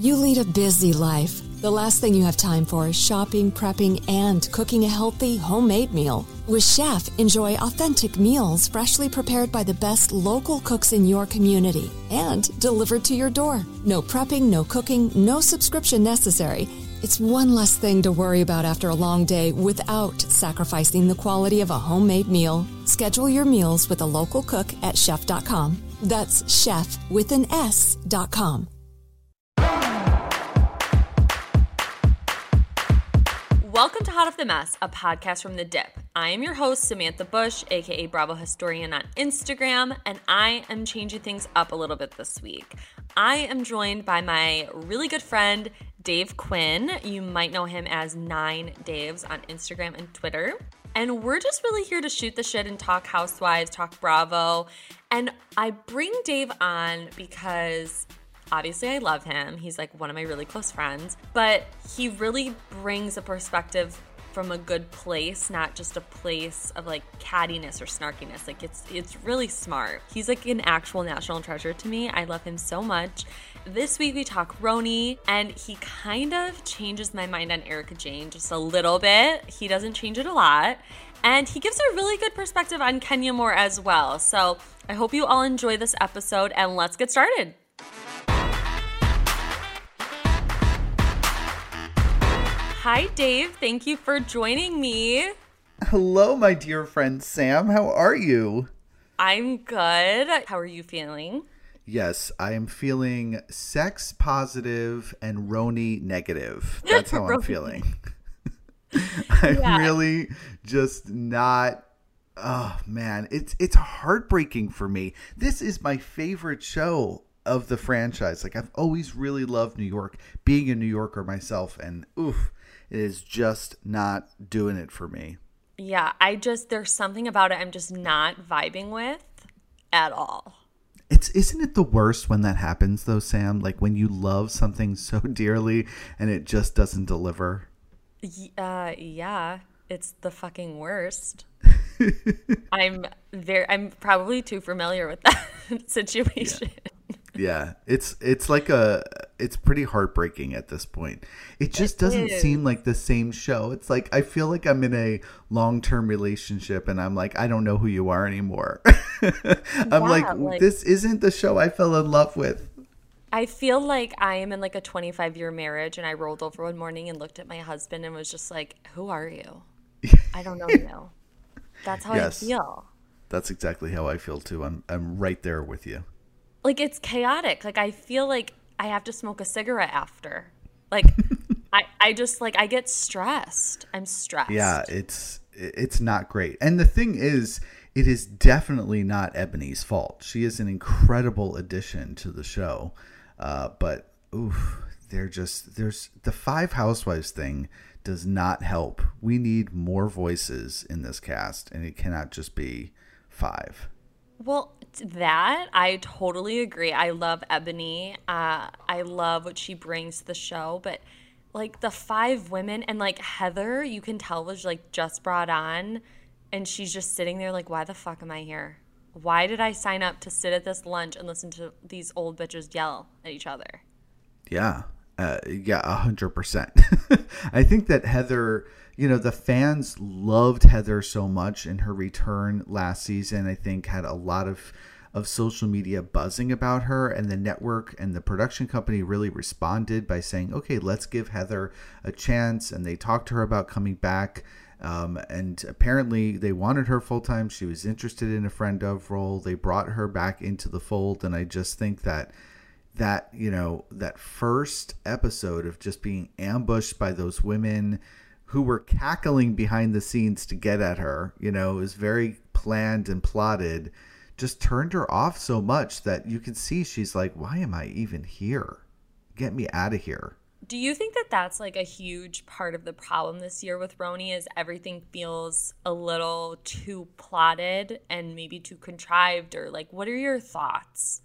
You lead a busy life. The last thing you have time for is shopping, prepping, and cooking a healthy, homemade meal. With Shef, enjoy authentic meals freshly prepared by the best local cooks in your community and delivered to your door. No prepping, no cooking, no subscription necessary. It's one less thing to worry about after a long day without sacrificing the quality of a homemade meal. Schedule your meals with a local cook at shef.com. That's chef with an S.com. Welcome to Hot Off the Mess, a podcast from The Dip. I am your host, Samantha Bush, aka Bravo Historian on Instagram, and I am changing things up a little bit this week. I am joined by my really good friend, Dave Quinn. You might know him as Nine Daves on Instagram and Twitter. And we're just really here to shoot the shit and talk housewives, talk Bravo. And I bring Dave on because Obviously, I love him. He's like one of my really close friends, but he really brings a perspective from a good place, not just a place of like cattiness or snarkiness. Like it's it's really smart. He's like an actual national treasure to me. I love him so much. This week we talk RHONY, and he kind of changes my mind on Erika Jayne just a little bit. He doesn't change it a lot. And he gives a really good perspective on Kenya Moore as well. So I hope you all enjoy this episode and let's get started. Hi, Dave. Thank you for joining me. Hello, my dear friend Sam. How are you? I'm good. How are you feeling? Yes, I am feeling sex positive and RHONY negative. That's how I'm feeling. I'm yeah. really just not oh man, it's it's heartbreaking for me. This is my favorite show of the franchise. Like I've always really loved New York, being a New Yorker myself and oof, it is just not doing it for me. Yeah, I just there's something about it I'm just not vibing with at all. It's isn't it the worst when that happens though, Sam? Like when you love something so dearly and it just doesn't deliver. Uh, yeah, it's the fucking worst. I'm very I'm probably too familiar with that situation. Yeah yeah it's it's like a it's pretty heartbreaking at this point it just it doesn't is. seem like the same show it's like i feel like i'm in a long-term relationship and i'm like i don't know who you are anymore i'm yeah, like, like this isn't the show i fell in love with I feel like I am in like a 25 year marriage and I rolled over one morning and looked at my husband and was just like, Who are you? I don't know you. That's how yes, I feel. That's exactly how I feel too. I'm I'm right there with you like it's chaotic. Like I feel like I have to smoke a cigarette after. Like I I just like I get stressed. I'm stressed. Yeah, it's it's not great. And the thing is, it is definitely not Eboni's fault. She is an incredible addition to the show. Uh, but oof, they're just there's the five housewives thing does not help. We need more voices in this cast, and it cannot just be five. Well, that I totally agree. I love Eboni. Uh, I love what she brings to the show, but like the five women and like Heather, you can tell was like just brought on, and she's just sitting there like, why the fuck am I here? Why did I sign up to sit at this lunch and listen to these old bitches yell at each other? Yeah. Uh, yeah, a hundred percent. I think that Heather, you know, the fans loved Heather so much in her return last season. I think had a lot of of social media buzzing about her, and the network and the production company really responded by saying, "Okay, let's give Heather a chance." And they talked to her about coming back. Um, and apparently, they wanted her full time. She was interested in a friend of role. They brought her back into the fold, and I just think that that you know that first episode of just being ambushed by those women who were cackling behind the scenes to get at her you know is very planned and plotted just turned her off so much that you can see she's like why am i even here get me out of here do you think that that's like a huge part of the problem this year with RHONY is everything feels a little too plotted and maybe too contrived or like what are your thoughts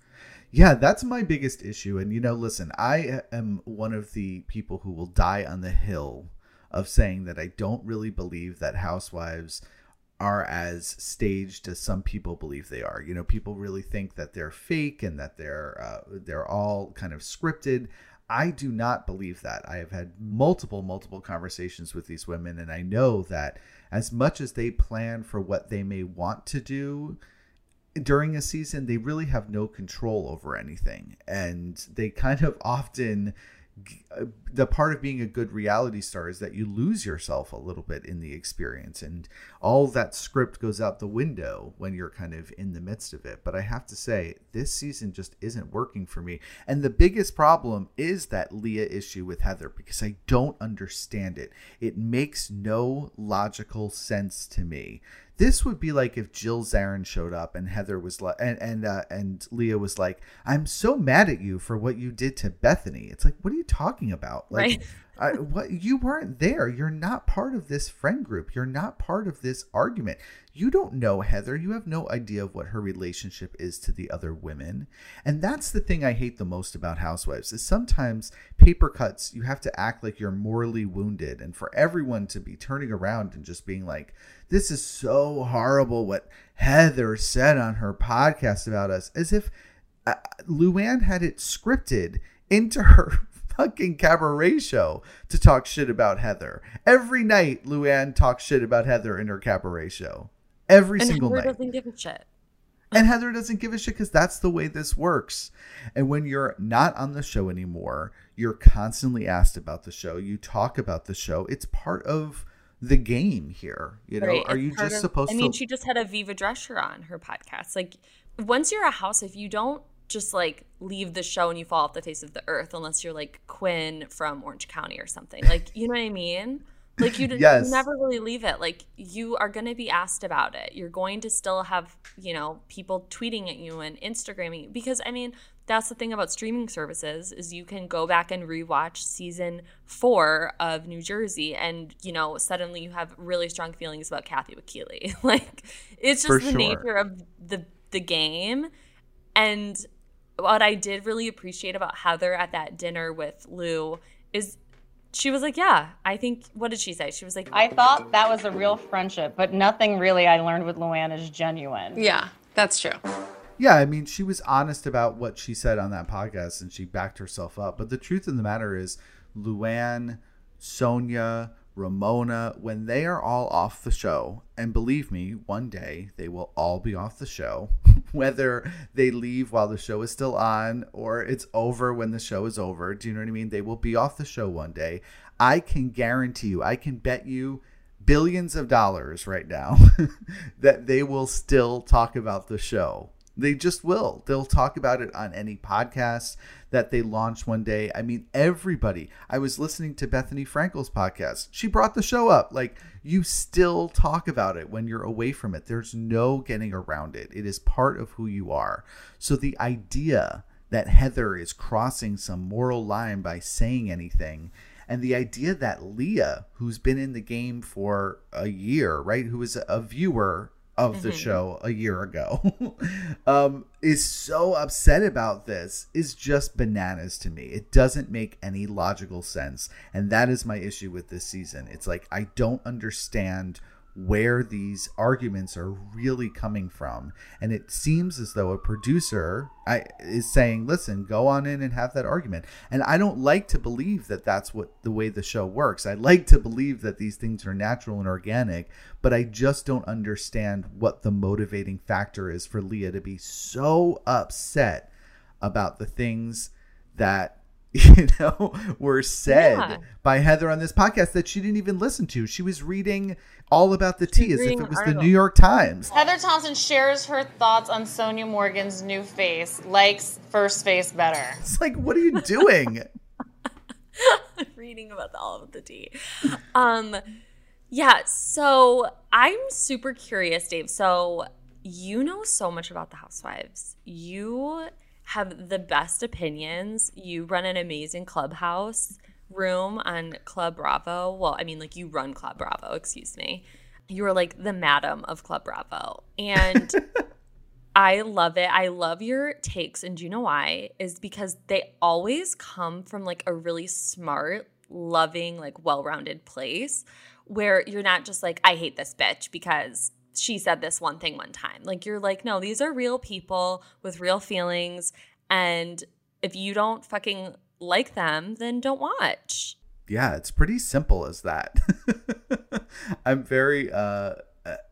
yeah, that's my biggest issue. And, you know, listen, I am one of the people who will die on the hill of saying that I don't really believe that housewives are as staged as some people believe they are. You know, people really think that they're fake and that they're uh, they're all kind of scripted. I do not believe that. I have had multiple multiple conversations with these women and I know that as much as they plan for what they may want to do, during a season they really have no control over anything and they kind of often Uh, the part of being a good reality star is that you lose yourself a little bit in the experience and all that script goes out the window when you're kind of in the midst of it. But i have to say this season just isn't working for me. And the biggest problem is that leah issue with heather because i don't understand it. It makes no logical sense to me this would be like if Jill Zarin showed up and Heather was like, and and uh, and Leah was like, "I'm so mad at you for what you did to Bethenny." It's like, what are you talking about? Like, right. I, what you weren't there. You're not part of this friend group. You're not part of this argument. You don't know Heather. You have no idea of what her relationship is to the other women. And that's the thing I hate the most about housewives is sometimes paper cuts you have to act like you're morally wounded and for everyone to be turning around and just being like this is so horrible what Heather said on her podcast about us as if uh, Luann had it scripted into her fucking cabaret show to talk shit about Heather. Every night, Luann talks shit about Heather in her cabaret show. Every and single Heather night. doesn't give a shit. And Heather doesn't give a shit because that's the way this works. And when you're not on the show anymore, you're constantly asked about the show. You talk about the show. It's part of the game here. You know, right. are you just of, supposed to? I mean, she just had a Viva Drescher on her podcast. Like, once you're a house, if you don't just like leave the show and you fall off the face of the earth unless you're like Quinn from Orange County or something. Like, you know what I mean? Like you, yes. never really leave it. Like you are going to be asked about it. You're going to still have, you know, people tweeting at you and Instagramming you because I mean, that's the thing about streaming services is you can go back and rewatch season 4 of New Jersey and, you know, suddenly you have really strong feelings about Kathy Wakile. like it's just For the sure. nature of the the game and what I did really appreciate about Heather at that dinner with Lou is she was like, Yeah, I think, what did she say? She was like, I thought that was a real friendship, but nothing really I learned with Luann is genuine. Yeah, that's true. Yeah, I mean, she was honest about what she said on that podcast and she backed herself up. But the truth of the matter is, Luann, Sonja, Ramona, when they are all off the show, and believe me, one day they will all be off the show, whether they leave while the show is still on or it's over when the show is over. Do you know what I mean? They will be off the show one day. I can guarantee you, I can bet you billions of dollars right now that they will still talk about the show they just will. They'll talk about it on any podcast that they launch one day. I mean, everybody. I was listening to Bethenny Frankel's podcast. She brought the show up. Like, you still talk about it when you're away from it. There's no getting around it. It is part of who you are. So the idea that Heather is crossing some moral line by saying anything and the idea that Leah, who's been in the game for a year, right, who is a viewer of the mm-hmm. show a year ago um, is so upset about this is just bananas to me. It doesn't make any logical sense. And that is my issue with this season. It's like I don't understand where these arguments are really coming from. And it seems as though a producer I, is saying, listen, go on in and have that argument. And I don't like to believe that that's what the way the show works. I like to believe that these things are natural and organic, but I just don't understand what the motivating factor is for Leah to be so upset about the things that you know, were said yeah. by Heather on this podcast that she didn't even listen to. She was reading all about the tea as if it was the New York Times. Heather Thompson shares her thoughts on Sonja Morgan's new face, likes first face better. It's like, what are you doing? Reading about the, all of the tea. Um, yeah, so I'm super curious, Dave. So you know so much about the housewives. You have the best opinions. You run an amazing clubhouse room on Club Bravo. Well, I mean, like you run Club Bravo, excuse me. You are like the madam of Club Bravo. And I love it. I love your takes. And do you know why? Is because they always come from like a really smart, loving, like well rounded place where you're not just like, I hate this bitch because she said this one thing one time. Like you're like, no, these are real people with real feelings. And if you don't fucking like them, then don't watch. Yeah, it's pretty simple as that. I'm very uh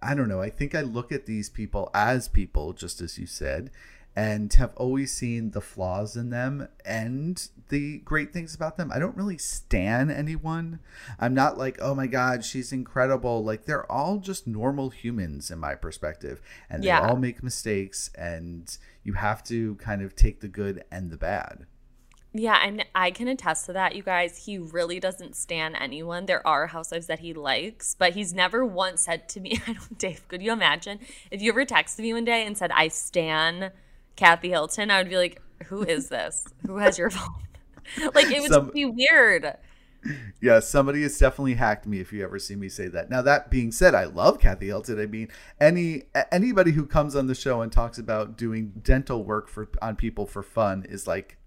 I don't know. I think I look at these people as people, just as you said, and have always seen the flaws in them and the great things about them. I don't really stan anyone. I'm not like, oh my God, she's incredible. Like they're all just normal humans in my perspective. And they all make mistakes and you have to kind of take the good and the bad. Yeah, and I can attest to that, you guys. He really doesn't stand anyone. There are housewives that he likes, but he's never once said to me, I don't, Dave, could you imagine if you ever texted me one day and said, I stan Kathy Hilton, I would be like, who is this? who has your phone? like, it would Some, be weird. Yeah, somebody has definitely hacked me if you ever see me say that. Now that being said, I love Kathy Hilton. I mean, any anybody who comes on the show and talks about doing dental work for on people for fun is like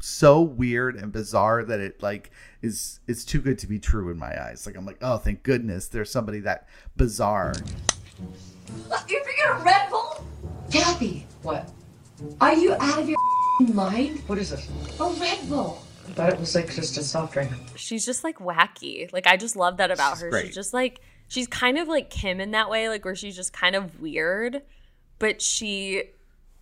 so weird and bizarre that it like is it's too good to be true in my eyes. Like I'm like, oh, thank goodness there's somebody that bizarre. You forget a Red Bull, Kathy. What? Are you out of your mind? What is this? A Red Bull. I thought it was like just a soft drink. She's just like wacky. Like I just love that about she's her. Great. She's just like she's kind of like Kim in that way, like where she's just kind of weird, but she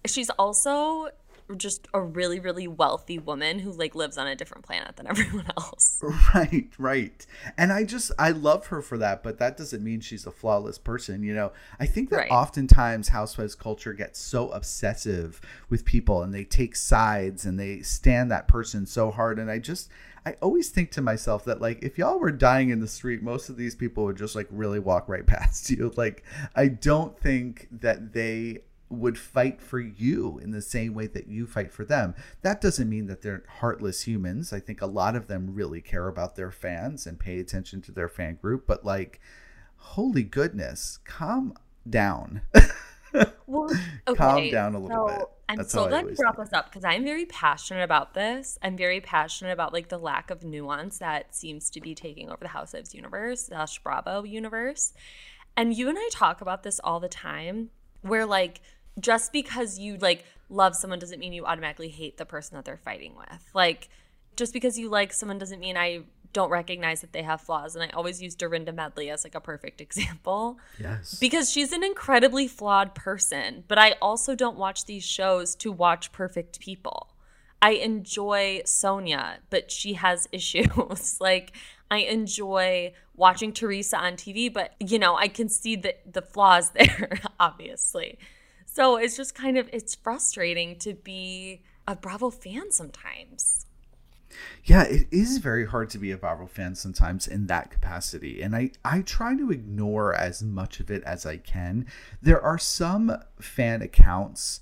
she's also just a really really wealthy woman who like lives on a different planet than everyone else right right and i just i love her for that but that doesn't mean she's a flawless person you know i think that right. oftentimes housewives culture gets so obsessive with people and they take sides and they stand that person so hard and i just I always think to myself that like if y'all were dying in the street, most of these people would just like really walk right past you. Like I don't think that they would fight for you in the same way that you fight for them. That doesn't mean that they're heartless humans. I think a lot of them really care about their fans and pay attention to their fan group, but like holy goodness, calm down. well, okay, calm down a little so bit. I'm so glad you brought this up because I'm very passionate about this. I'm very passionate about like the lack of nuance that seems to be taking over the House Housewives universe, slash Bravo universe. And you and I talk about this all the time, where like just because you like love someone doesn't mean you automatically hate the person that they're fighting with. Like just because you like someone doesn't mean I don't recognize that they have flaws. And I always use Dorinda Medley as like a perfect example. Yes. Because she's an incredibly flawed person. But I also don't watch these shows to watch perfect people. I enjoy Sonja, but she has issues. like I enjoy watching Teresa on TV, but you know, I can see the the flaws there, obviously. So it's just kind of it's frustrating to be a Bravo fan sometimes. Yeah, it is very hard to be a Bravo fan sometimes in that capacity. And I, I try to ignore as much of it as I can. There are some fan accounts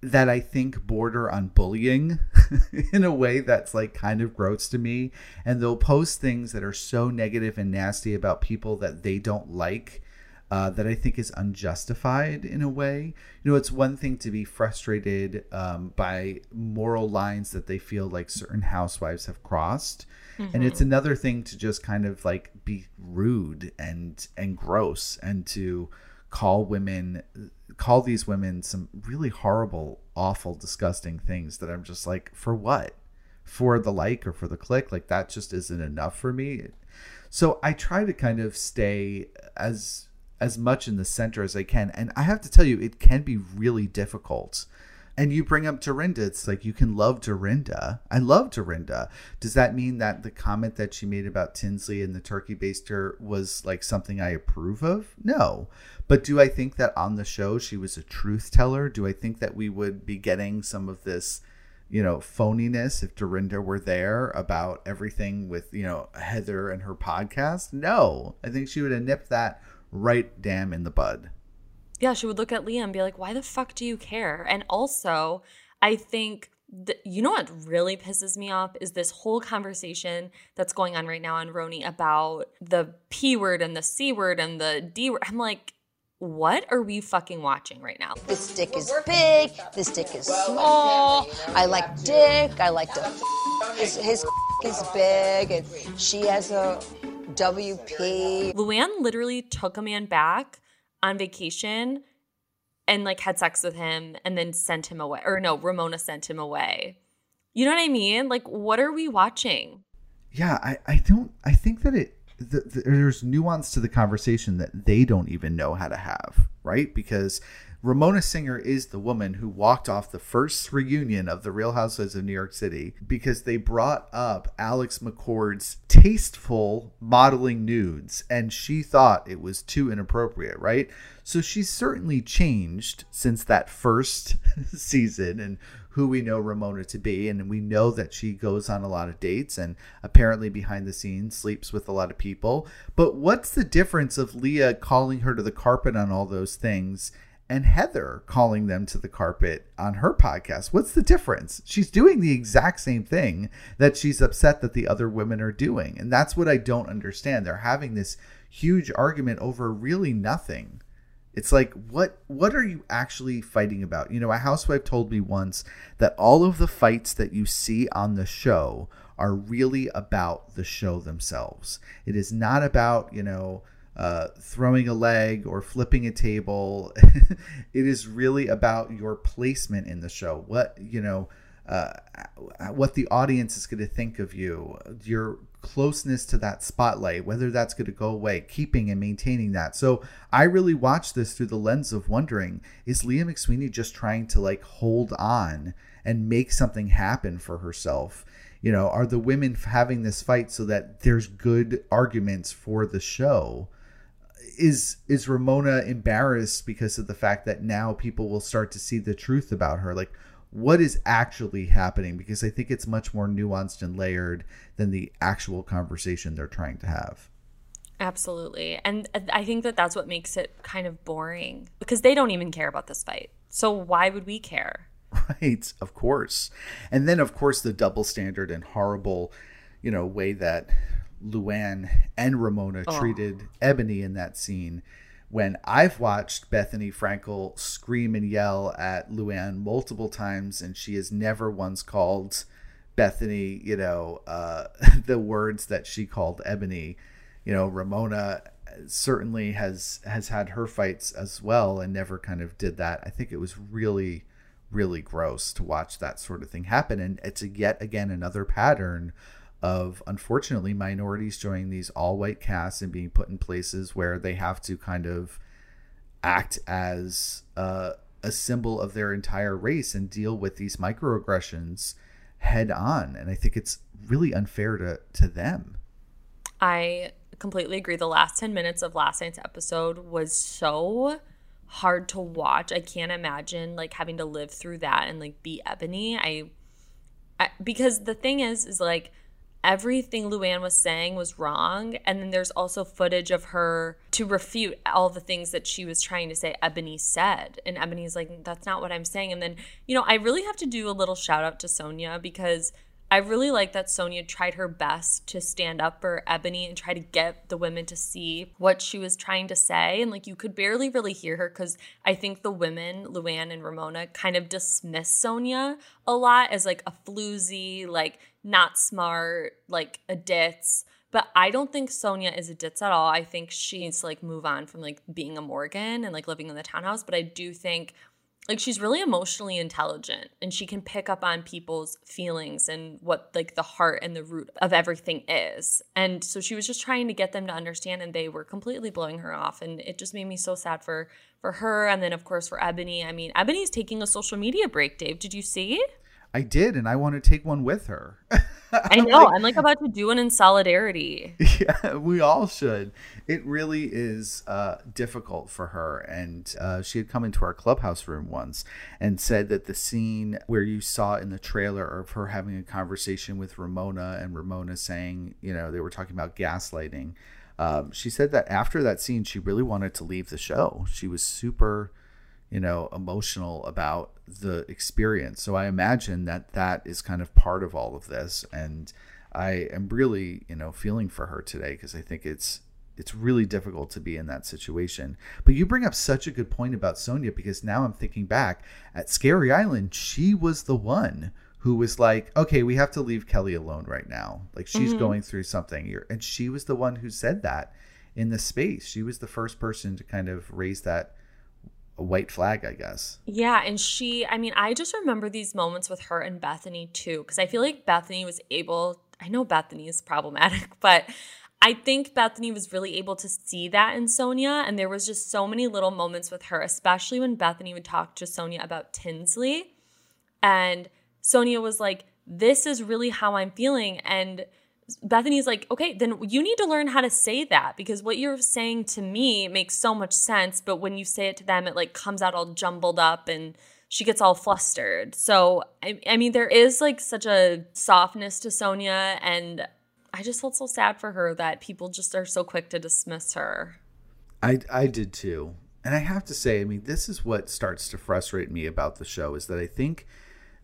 that I think border on bullying in a way that's like kind of gross to me. And they'll post things that are so negative and nasty about people that they don't like uh, that I think is unjustified in a way. You know, it's one thing to be frustrated um, by moral lines that they feel like certain housewives have crossed. Mm-hmm. And it's another thing to just kind of like be rude and and gross and to call women call these women some really horrible, awful, disgusting things that I'm just like, for what? For the like or for the click? Like that just isn't enough for me. So I try to kind of stay as as much in the center as I can. And I have to tell you, it can be really difficult. And you bring up Dorinda. It's like you can love Dorinda. I love Dorinda. Does that mean that the comment that she made about Tinsley and the turkey baster was like something I approve of? No. But do I think that on the show she was a truth teller? Do I think that we would be getting some of this, you know, phoniness if Dorinda were there about everything with, you know, Heather and her podcast? No. I think she would have nipped that right damn in the bud. Yeah, she would look at Leah and be like, why the fuck do you care? And also, I think you know what really pisses me off is this whole conversation that's going on right now on RHONY about the P word and the C word and the D word. I'm like, what are we fucking watching right now? This dick is big. This dick is small. I like dick. I like to. His, his is big, and she has a WP. Luann literally took a man back on vacation and like had sex with him and then sent him away. Or no, Ramona sent him away. You know what I mean? Like, what are we watching? Yeah, I, I don't, I think that it, the, the, there's nuance to the conversation that they don't even know how to have, right? Because Ramona Singer is the woman who walked off the first reunion of the Real Housewives of New York City because they brought up Alex McCord's tasteful modeling nudes and she thought it was too inappropriate, right? So she's certainly changed since that first season and who we know Ramona to be. And we know that she goes on a lot of dates and apparently behind the scenes sleeps with a lot of people. But what's the difference of Leah calling her to the carpet on all those things and Heather calling them to the carpet on her podcast. What's the difference? She's doing the exact same thing that she's upset that the other women are doing. And that's what I don't understand. They're having this huge argument over really nothing. It's like what what are you actually fighting about? You know, a housewife told me once that all of the fights that you see on the show are really about the show themselves. It is not about, you know, uh, throwing a leg or flipping a table. it is really about your placement in the show. What you know, uh, what the audience is going to think of you, your closeness to that spotlight, whether that's going to go away, keeping and maintaining that. So I really watch this through the lens of wondering: Is Leah McSweeney just trying to like hold on and make something happen for herself? You know, are the women having this fight so that there's good arguments for the show? Is is Ramona embarrassed because of the fact that now people will start to see the truth about her? Like, what is actually happening? Because I think it's much more nuanced and layered than the actual conversation they're trying to have. Absolutely. And I think that that's what makes it kind of boring because they don't even care about this fight. So why would we care? Right, of course. And then, of course, the double standard and horrible, you know, way that Luann and Ramona oh. treated Eboni in that scene. When I've watched Bethenny Frankel scream and yell at Luann multiple times, and she has never once called Bethenny, you know, uh, the words that she called Eboni. You know, Ramona certainly has has had her fights as well, and never kind of did that. I think it was really, really gross to watch that sort of thing happen, and it's a, yet again another pattern of unfortunately minorities joining these all white casts and being put in places where they have to kind of act as uh, a symbol of their entire race and deal with these microaggressions head on. And i think it's really unfair to to them. I completely agree. The last 10 minutes of last night's episode was so hard to watch. I can't imagine like having to live through that and like be Eboni. i, I because the thing is is like everything Luann was saying was wrong. And then there's also footage of her to refute all the things that she was trying to say Eboni said. And Eboni's like, that's not what I'm saying. And then, you know, I really have to do a little shout out to Sonja because I really like that Sonja tried her best to stand up for Eboni and try to get the women to see what she was trying to say. And like you could barely really hear her because I think the women, Luann and Ramona, kind of dismiss Sonja a lot as like a floozy, like not smart, like a ditz. But I don't think Sonja is a ditz at all. I think she needs to like move on from like being a Morgan and like living in the townhouse. But I do think like she's really emotionally intelligent and she can pick up on people's feelings and what like the heart and the root of everything is. And so she was just trying to get them to understand and they were completely blowing her off. And it just made me so sad for for her and then of course for Eboni. I mean Eboni's taking a social media break dave. Did you see I did, and I want to take one with her. I know. like, I'm like about to do one in solidarity. Yeah, we all should. It really is uh, difficult for her. And uh, she had come into our clubhouse room once and said that the scene where you saw in the trailer of her having a conversation with Ramona and Ramona saying, you know, they were talking about gaslighting. Um, she said that after that scene, she really wanted to leave the show. She was super you know, emotional about the experience. So I imagine that that is kind of part of all of this. And I am really, you know, feeling for her today because I think it's it's really difficult to be in that situation. But you bring up such a good point about Sonja because now I'm thinking back at Scary Island, she was the one who was like, "Okay, we have to leave Kelly alone right now. Like she's mm-hmm. going through something here." And she was the one who said that in the space. She was the first person to kind of raise that white flag, I guess. Yeah, and she, I mean, I just remember these moments with her and Bethenny too, because I feel like Bethenny was able. I know Bethenny is problematic, but I think Bethenny was really able to see that in Sonja. and there was just so many little moments with her, especially when Bethenny would talk to Sonja about Tinsley, and Sonja was like, "This is really how I'm feeling," and Bethenny's like, okay, then you need to learn how to say that because what you're saying to me makes so much sense. But when you say it to them, it like comes out all jumbled up and she gets all flustered. So, I, I mean, there is like such a softness to Sonja, And I just felt so sad for her that people just are so quick to dismiss her. I, I did too. And I have to say, I mean, this is what starts to frustrate me about the show is that I think –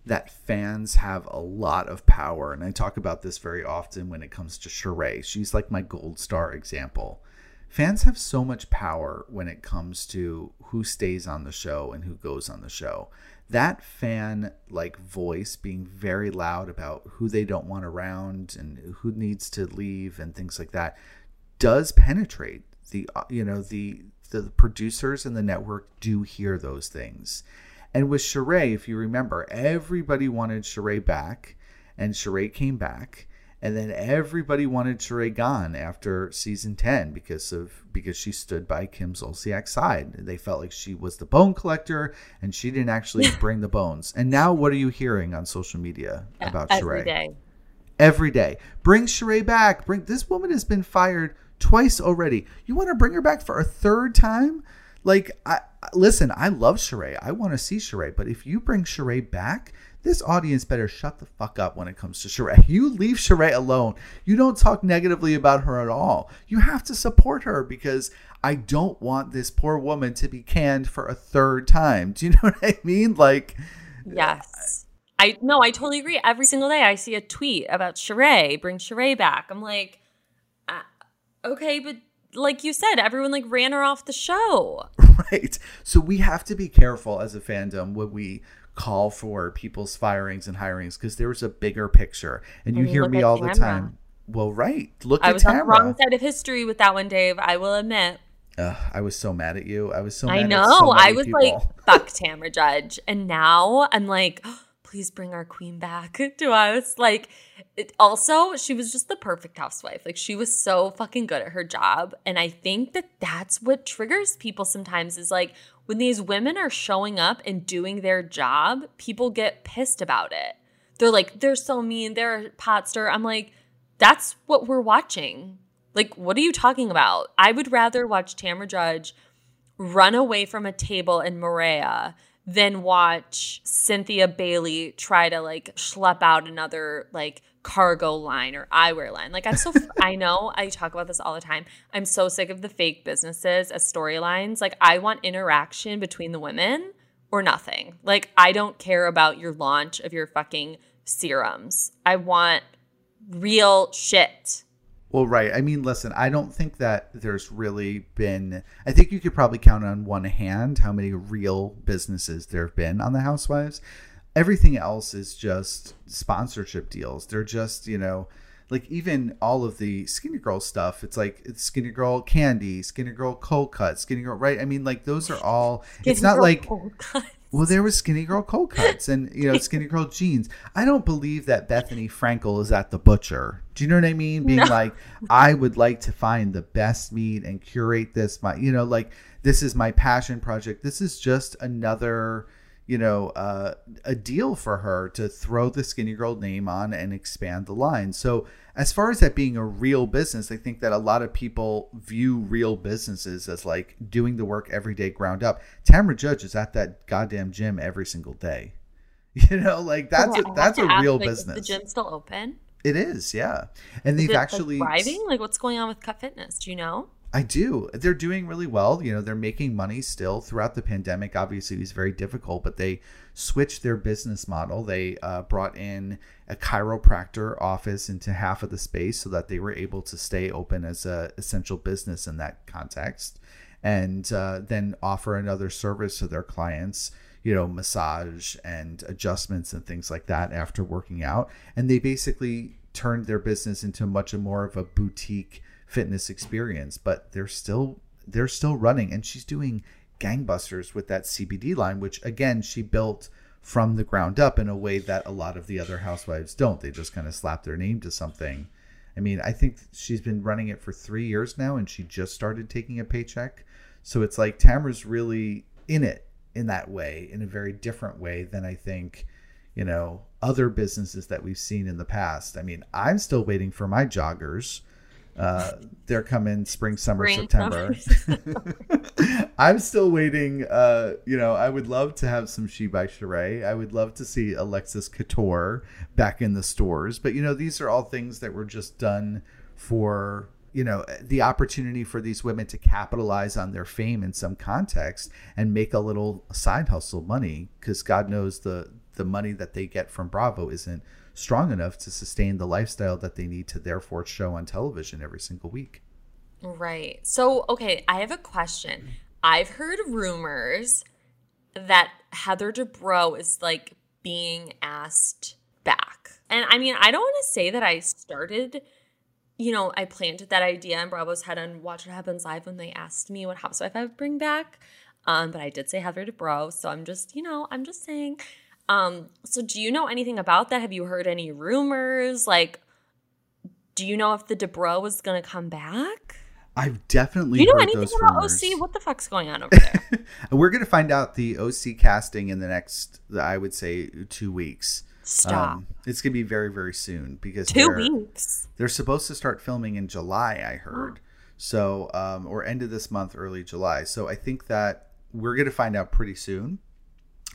that fans have a lot of power. And I talk about this very often when it comes to Sheree. She's like my gold star example. Fans have so much power when it comes to who stays on the show and who goes on the show. That fan like voice being very loud about who they don't want around and who needs to leave and things like that does penetrate the uh, you know the the producers and the network do hear those things and with Sheree, if you remember, everybody wanted Sheree back, and Sheree came back, and then everybody wanted Sheree gone after season ten because of because she stood by Kim Zolciak's side. They felt like she was the bone collector, and she didn't actually bring the bones. And now, what are you hearing on social media about Every Sheree? Day. Every day, bring Sheree back. Bring this woman has been fired twice already. You want to bring her back for a third time? Like, I listen. I love Sheree. I want to see Sheree. But if you bring Sheree back, this audience better shut the fuck up when it comes to Sheree. You leave Sheree alone. You don't talk negatively about her at all. You have to support her because I don't want this poor woman to be canned for a third time. Do you know what I mean? Like, yes. I no, I totally agree. Every single day I see a tweet about Sheree, bring Sheree back. I'm like, uh, okay, but like you said, everyone like ran her off the show. Right. So we have to be careful as a fandom when we call for people's firings and hirings because there's a bigger picture. And you I mean, hear me all the time. Well, right. Look I at was on the wrong side of history with that one, Dave. I will admit. Uh, I was so mad at you. I was so I know. So I was people. like, fuck Tamra Judge. And now I'm like, please bring our queen back to us. Like, it, also, she was just the perfect housewife. Like, she was so fucking good at her job. And I think that that's what triggers people sometimes is like when these women are showing up and doing their job, people get pissed about it. They're like, they're so mean, they're a pot stir. I'm like, that's what we're watching. Like, what are you talking about? I would rather watch Tamra Judge run away from a table in Moorea then watch Cynthia Bailey try to like schlep out another like cargo line or eyewear line. Like I'm so I know I talk about this all the time. I'm so sick of the fake businesses as storylines. Like I want interaction between the women or nothing. Like I don't care about your launch of your fucking serums. I want real shit. Well, right. I mean, listen, I don't think that there's really been. I think you could probably count on one hand how many real businesses there have been on the Housewives. Everything else is just sponsorship deals. They're just, you know, like even all of the Skinny Girl stuff. It's like it's Skinny Girl candy, Skinny Girl cold cut, Skinny Girl, right? I mean, like those are all. Skinny it's not like. Well, there was Skinny Girl cold cuts and you know Skinny Girl jeans. I don't believe that Bethenny Frankel is at the butcher. Do you know what I mean? Being no. like, I would like to find the best meat and curate this. My, you know, like this is my passion project. This is just another you know, uh, a deal for her to throw the Skinny Girl name on and expand the line. So, as far as that being a real business, I think that a lot of people view real businesses as like doing the work every day, ground up. Tamra Judge is at that goddamn gym every single day. You know, like that's a, that's a real business. Is the gym still open? It is, yeah. And they've actually like, thriving. Like, what's going on with Cut Fitness? Do you know? I do. They're doing really well. You know, they're making money still throughout the pandemic. Obviously, it was very difficult, but they switched their business model. They uh, brought in a chiropractor office into half of the space so that they were able to stay open as a essential business in that context, and uh, then offer another service to their clients. You know, massage and adjustments and things like that after working out. And they basically turned their business into much more of a boutique fitness experience, but they're still they're still running and she's doing gangbusters with that CBD line which again she built from the ground up in a way that a lot of the other housewives don't. They just kind of slap their name to something. I mean, I think she's been running it for 3 years now and she just started taking a paycheck. So it's like Tamra's really in it in that way in a very different way than I think you know other businesses that we've seen in the past. I mean, I'm still waiting for my joggers uh, they're coming spring, summer, spring, September. Summer. I'm still waiting. Uh, you know, I would love to have some She by Sheree. I would love to see Alexis Couture back in the stores. But, you know, these are all things that were just done for, you know, the opportunity for these women to capitalize on their fame in some context and make a little side hustle money because God knows the, the money that they get from Bravo isn't strong enough to sustain the lifestyle that they need to therefore show on television every single week. Right. So, okay, I have a question. I've heard rumors that Heather Dubrow is like being asked back. And I mean, I don't want to say that I started, you know, I planted that idea in Bravo's head on Watch What Happens Live when they asked me what housewife I would bring back. Um, but I did say Heather Dubrow. So I'm just, you know, I'm just saying um, so do you know anything about that? Have you heard any rumors? Like, do you know if the Dubrow was gonna come back? I've definitely. Do you know anything about rumors. OC? What the fuck's going on over there? We're gonna find out the OC casting in the next, I would say, two weeks. Stop. Um, it's gonna be very, very soon because 2 weeks. They're supposed to start filming in July. I heard. So, um, or end of this month, early July. So I think that we're gonna find out pretty soon.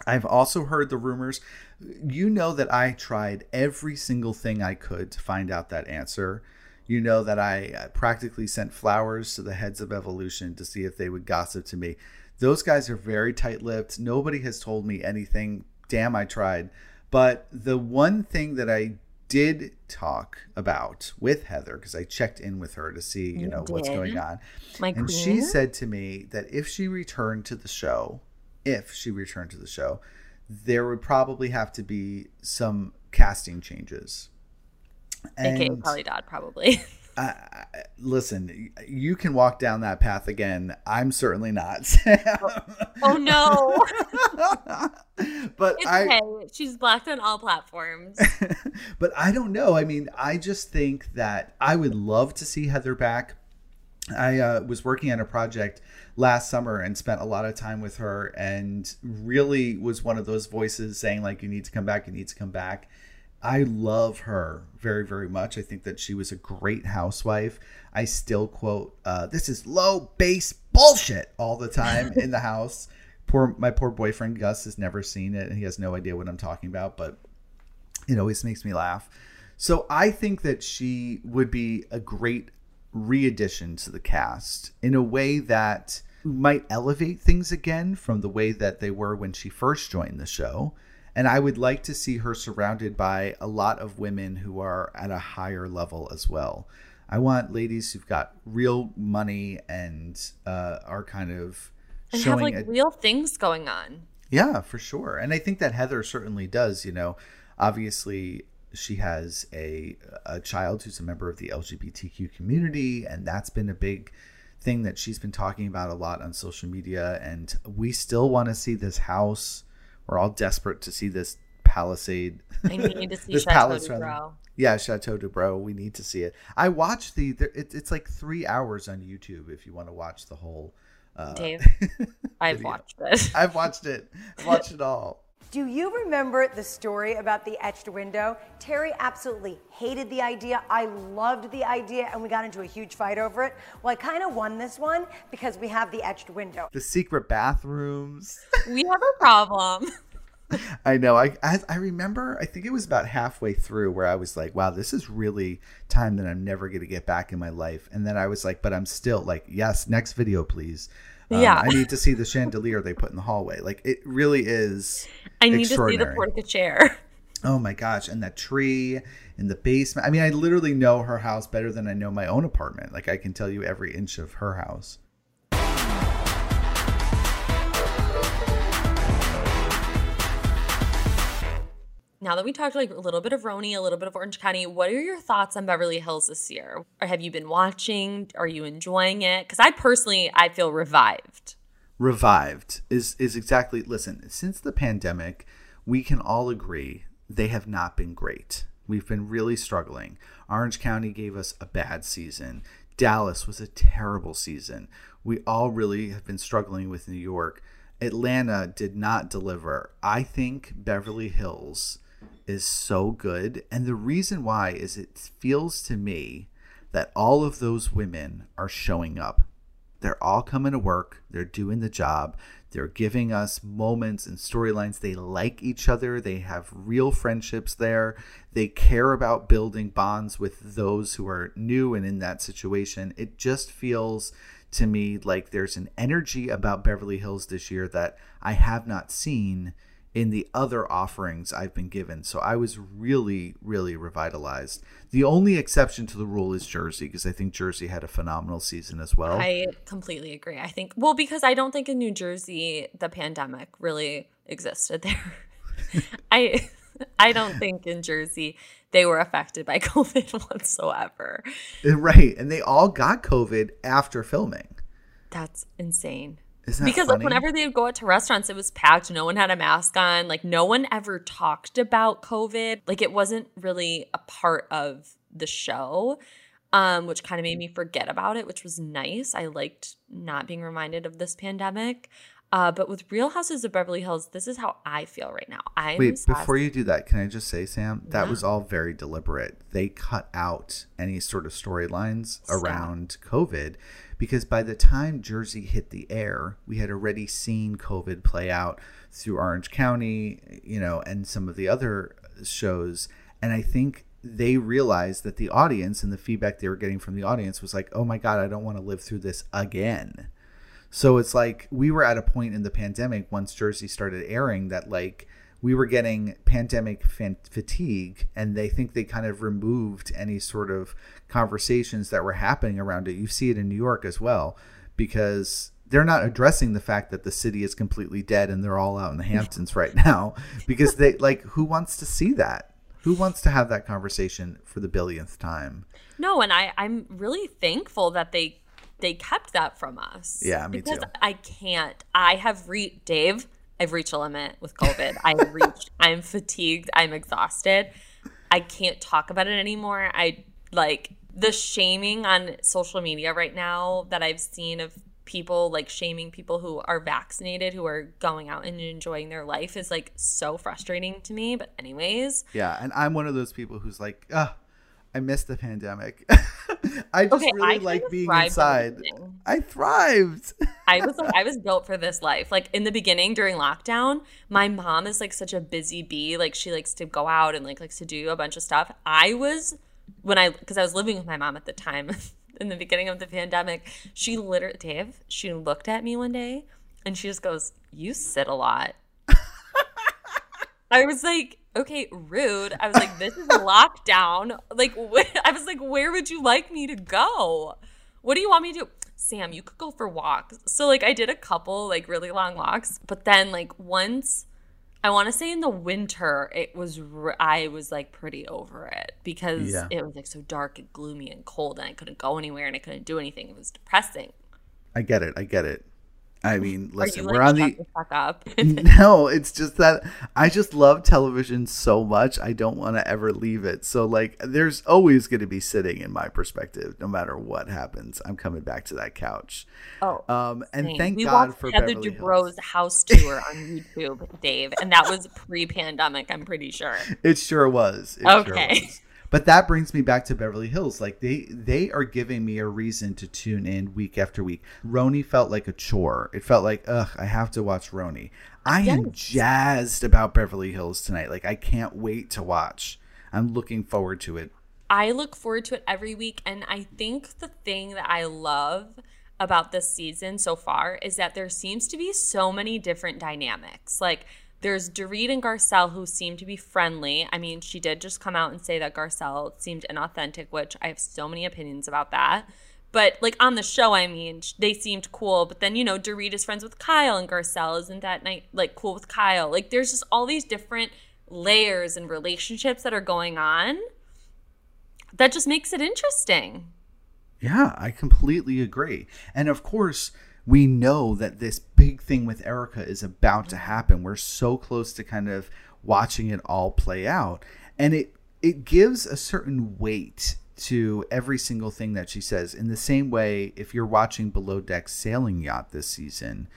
I've also heard the rumors. You know that I tried every single thing I could to find out that answer. You know that I uh, practically sent flowers to the heads of evolution to see if they would gossip to me. Those guys are very tight lipped. Nobody has told me anything. Damn, I tried. But the one thing that I did talk about with Heather, because I checked in with her to see, you, you know, did. what's going on. My and queen? she said to me that if she returned to the show, if she returned to the show, there would probably have to be some casting changes. And, AKA Pauly Dodd, probably. uh, listen, you can walk down that path again. I'm certainly not. oh, oh, no. but it's I, okay. She's blocked on all platforms. but I don't know. I mean, I just think that I would love to see Heather back. I uh, was working on a project last summer and spent a lot of time with her and really was one of those voices saying like you need to come back you need to come back. I love her very very much. I think that she was a great housewife. I still quote uh, this is low base bullshit all the time in the house. Poor my poor boyfriend gus has never seen it. And he has no idea what i'm talking about but it always makes me laugh. So i think that she would be a great re-addition to the cast in a way that might elevate things again from the way that they were when she first joined the show And I would like to see her surrounded by a lot of women who are at a higher level as well. I want ladies who've got real money and uh, are kind of and showing have like a- real things going on. yeah, for sure. And I think that Heather certainly does, you know. Obviously, she has a a child who's a member of the LGBTQ community and that's been a big thing that she's been talking about a lot on social media and we still want to see this house. We're all desperate to see this Palisade. I need to see this Chateau palace, rather. Bro. Yeah, Chateau de Bro. We need to see it. I watched the. there- It, it's like three hours on YouTube if you want to watch the whole. Uh, Dave, I've watched it. I've watched it. I've watched it all. Do you remember the story about the etched window? Terry absolutely hated the idea. I loved the idea, and we got into a huge fight over it. Well, I kind of won this one because we have the etched window. The secret bathrooms. we have a problem. I know. I, I I remember. I think it was about halfway through where I was like, "Wow, this is really time that I'm never going to get back in my life." And then I was like, "But I'm still like, yes, next video, please." Um, Yeah. I need to see the chandelier they put in the hallway. Like it really is. I need to see the portico chair. Oh my gosh, and that tree in the basement. I mean, I literally know her house better than I know my own apartment. Like I can tell you every inch of her house. Now that we talked like a little bit of RHONY, a little bit of Orange County, what are your thoughts on Beverly Hills this year? Or have you been watching? Are you enjoying it? Because I personally, I feel revived. revived is is exactly listen since the pandemic we can all agree they have not been great we've been really struggling orange county gave us a bad season dallas was a terrible season we all really have been struggling with new york atlanta did not deliver i think beverly hills is so good and the reason why is it feels to me that all of those women are showing up they're all coming to work. They're doing the job. They're giving us moments and storylines. They like each other. They have real friendships there. They care about building bonds with those who are new and in that situation. It just feels to me like there's an energy about Beverly Hills this year that I have not seen in the other offerings I've been given. So I was really, really revitalized. The only exception to the rule is Jersey, because I think Jersey had a phenomenal season as well. I completely agree. I think, well, because I don't think in New Jersey the pandemic really existed there. I I don't think in Jersey they were affected by COVID whatsoever. Eh, right. And they all got COVID after filming. That's insane. Because funny? like whenever they would go out to restaurants, it was packed. No one had a mask on. Like no one ever talked about COVID. Like it wasn't really a part of the show, um, which kind of made me forget about it, which was nice. I liked not being reminded of this pandemic. Uh, but with Real Houses of Beverly Hills, this is how I feel right now. I'm Wait, before you do that, can I just say, Sam, that Yeah. was all very deliberate. They cut out any sort of storylines around COVID because by the time Jersey hit the air, we had already seen COVID play out through Orange County, you know, and some of the other shows. And I think they realized that the audience and the feedback they were getting from the audience was like, oh my God, I don't want to live through this again. So it's like we were at a point in the pandemic once Jersey started airing that like we were getting pandemic fan- fatigue and they think they kind of removed any sort of conversations that were happening around it. You see it in New York as well because they're not addressing the fact that the city is completely dead and they're all out in the Hamptons right now because they like who wants to see that? Who wants to have that conversation for the billionth time? No, and I I'm really thankful that they they kept that from us. Yeah, me because too. I can't. I have reached Dave. I've reached a limit with COVID. I've reached. I'm fatigued. I'm exhausted. I can't talk about it anymore. I like the shaming on social media right now that I've seen of people like shaming people who are vaccinated who are going out and enjoying their life is like so frustrating to me. But anyways, Yeah, and I'm one of those people who's like, ah, I miss the pandemic. I just Okay, really kind like being thrived in the inside. I thrived. I was like, I was built for this life. Like in the beginning during lockdown, my mom is like such a busy bee. Like she likes to go out and like likes to do a bunch of stuff. I was when I because I was living with my mom at the time in the beginning of the pandemic. She literally Dave, she looked at me one day and she just goes, "You sit a lot." I was like, okay, rude. I was like, this is lockdown. Like, wh- I was like, where would you like me to go? What do you want me to do? Sam, you could go for walks. So, like, I did a couple, like, really long walks. But then, like, once, I want to say in the winter, it was, I was like pretty over it because Yeah. it was like so dark and gloomy and cold and I couldn't go anywhere and I couldn't do anything. It was depressing. I get it. I get it. I mean, listen, we're on the the fuck up? no, it's just that I just love television so much. I don't want to ever leave it. So, like, there's always going to be sitting in my perspective, no matter what happens. I'm coming back to that couch. Oh, Um, and Same. thank we God for Heather Beverly Hills. Dubrow's house tour on YouTube, Dave, and that was pre-pandemic. I'm pretty sure. It sure was. It sure Okay. was. But that brings me back to Beverly Hills. Like they they are giving me a reason to tune in week after week. RHONY felt like a chore. It felt like, ugh, I have to watch RHONY. I am jazzed about Beverly Hills tonight. Like I can't wait to watch. I'm looking forward to it. I look forward to it every week, and I think the thing that I love about this season so far is that there seems to be so many different dynamics. Like there's Dorit and Garcelle who seem to be friendly. I mean, she did just come out and say that Garcelle seemed inauthentic, which I have so many opinions about that. But like on the show, I mean, they seemed cool. But then you know, Dorit is friends with Kyle, and Garcelle isn't that night like cool with Kyle. Like there's just all these different layers and relationships that are going on that just makes it interesting. Yeah, I completely agree. And of course, we know that this big thing with Erika is about to happen. We're so close to kind of watching it all play out. And it it gives a certain weight to every single thing that she says. In the same way, if you're watching Below Deck Sailing Yacht this season,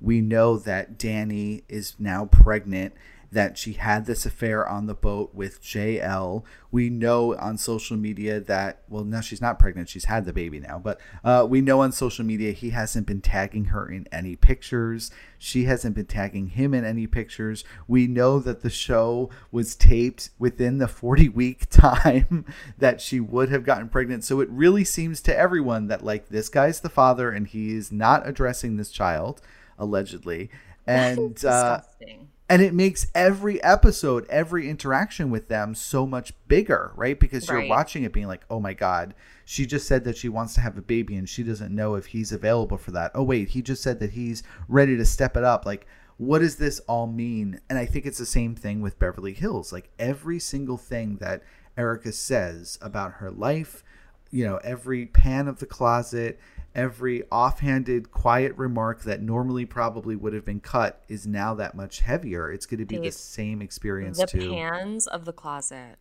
we know that Dani is now pregnant, that she had this affair on the boat with JL. We know on social media that, well, no, she's not pregnant. She's had the baby now. But uh, we know on social media he hasn't been tagging her in any pictures. She hasn't been tagging him in any pictures. We know that the show was taped within the 40 week time that she would have gotten pregnant. So it really seems to everyone that, like, this guy's the father and he's not addressing this child, allegedly. And, uh, Disgusting. And it makes every episode every interaction with them so much bigger right? Because you're watching it being like oh my god she just said that she wants to have a baby and she doesn't know if he's available for that. Oh wait he just said that he's ready to step it up. Like what does this all mean? And i think it's the same thing with beverly hills. Like every single thing that erika says about her life you know every pan of the closet every offhanded quiet remark that normally probably would have been cut is now that much heavier it's going to be the same experience the too pans of the closet.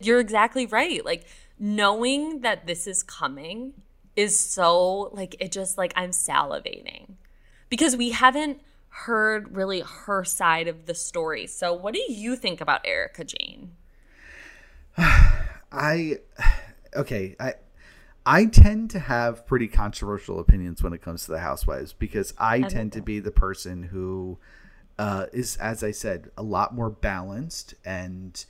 You're exactly right. Like knowing that this is coming is so like it just like I'm salivating because we haven't heard really her side of the story. So what do you think about Erika Jayne? I okay i i tend to have pretty controversial opinions when it comes to the housewives because i know tend to be the person who uh, is as i said a lot more balanced and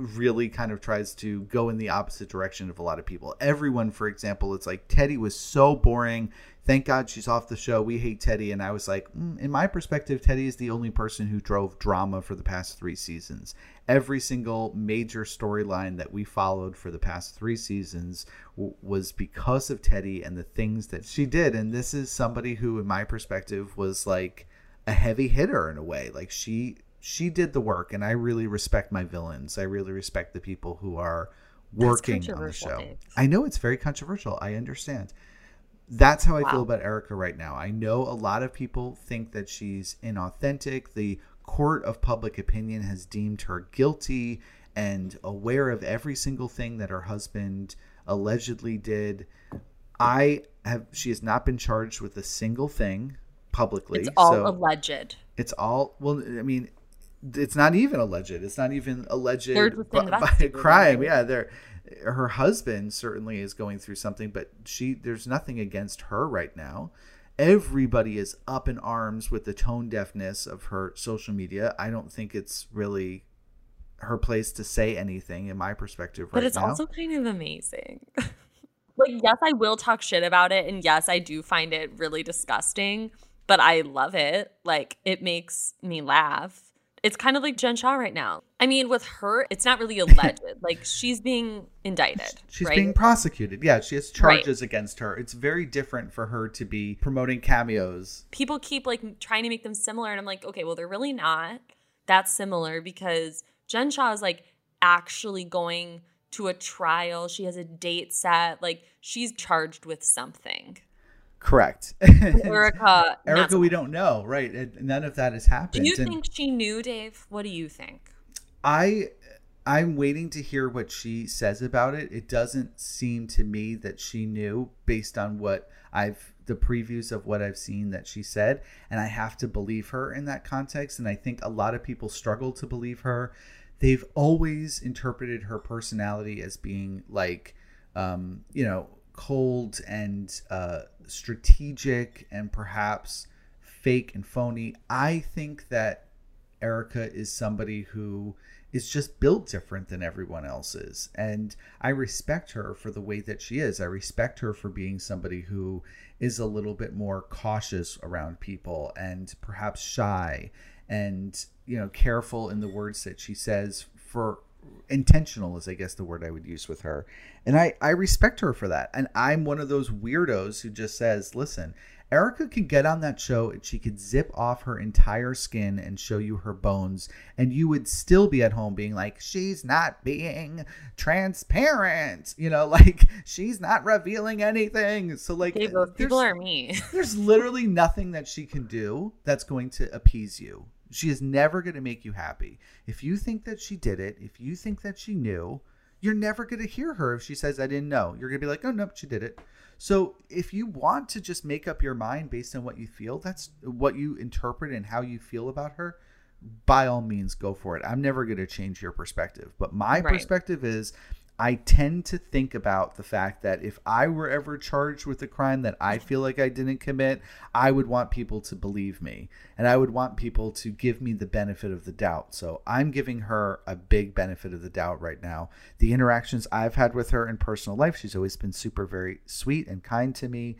really kind of tries to go in the opposite direction of a lot of people. Everyone, for example, it's like Teddi was so boring. Thank God she's off the show. We hate Teddi. And I was like, mm, in my perspective, Teddi is the only person who drove drama for the past three seasons. Every single major storyline that we followed for the past three seasons w- was because of Teddi and the things that she did. And this is somebody who, in my perspective, was like a heavy hitter in a way. Like she she did the work and I really respect my villains. I really respect the people who are working on the show. Dave. I know it's very controversial. I understand. That's how I feel about Erika right now. I know a lot of people think that she's inauthentic. The court of public opinion has deemed her guilty and aware of every single thing that her husband allegedly did. I have she has not been charged with a single thing publicly. It's all so- alleged. it's all well. I mean, it's not even alleged. It's not even alleged by, by a crime. Yeah, they're her husband certainly is going through something, but she there's nothing against her right now. Everybody is up in arms with the tone deafness of her social media. I don't think it's really her place to say anything in my perspective right But it's now. also kind of amazing. like, yes, I will talk shit about it. And yes, I do find it really disgusting, but I love it. Like, it makes me laugh. It's kind of like Jen Shah right now. I mean, with her, it's not really alleged. like she's being indicted. She's right? being prosecuted. Yeah, she has charges right. against her. It's very different for her to be promoting cameos. People keep like trying to make them similar, and I'm like, okay, well, they're really not that similar because Jen Shah is like actually going to a trial. She has a date set. Like she's charged with something. Correct. Erica. Erika, we don't know, right? None of that has happened. Do you think she knew, Dave? What do you think? I I'm waiting to hear what she says about it. It doesn't seem to me that she knew based on what I've the previews of what I've seen that she said, and I have to believe her in that context. And I think a lot of people struggle to believe her. They've always interpreted her personality as being like, um, you know, cold and uh, strategic and perhaps fake and phony. I think that Erika is somebody who is just built different than everyone else is. And I respect her for the way that she is. I respect her for being somebody who is a little bit more cautious around people and perhaps shy and, you know, careful in the words that she says for intentional is I guess the word I would use with her. And I I respect her for that. And I'm one of those weirdos who just says, "Listen, Erika could get on that show and she could zip off her entire skin and show you her bones, and you would still be at home being like, she's not being transparent, you know, like she's not revealing anything. So, like, people uh, are me. there's literally nothing that she can do that's going to appease you. She is never going to make you happy. If you think that she did it, if you think that she knew, you're never going to hear her if she says, I didn't know. You're going to be like, oh, nope, she did it. So if you want to just make up your mind based on what you feel, that's what you interpret and how you feel about her, by all means go for it. I'm never going to change your perspective. But my right. perspective is I tend to think about the fact that if I were ever charged with a crime that I feel like I didn't commit, I would want people to believe me and I would want people to give me the benefit of the doubt. So I'm giving her a big benefit of the doubt right now. The interactions I've had with her in personal life, she's always been super, very sweet and kind to me.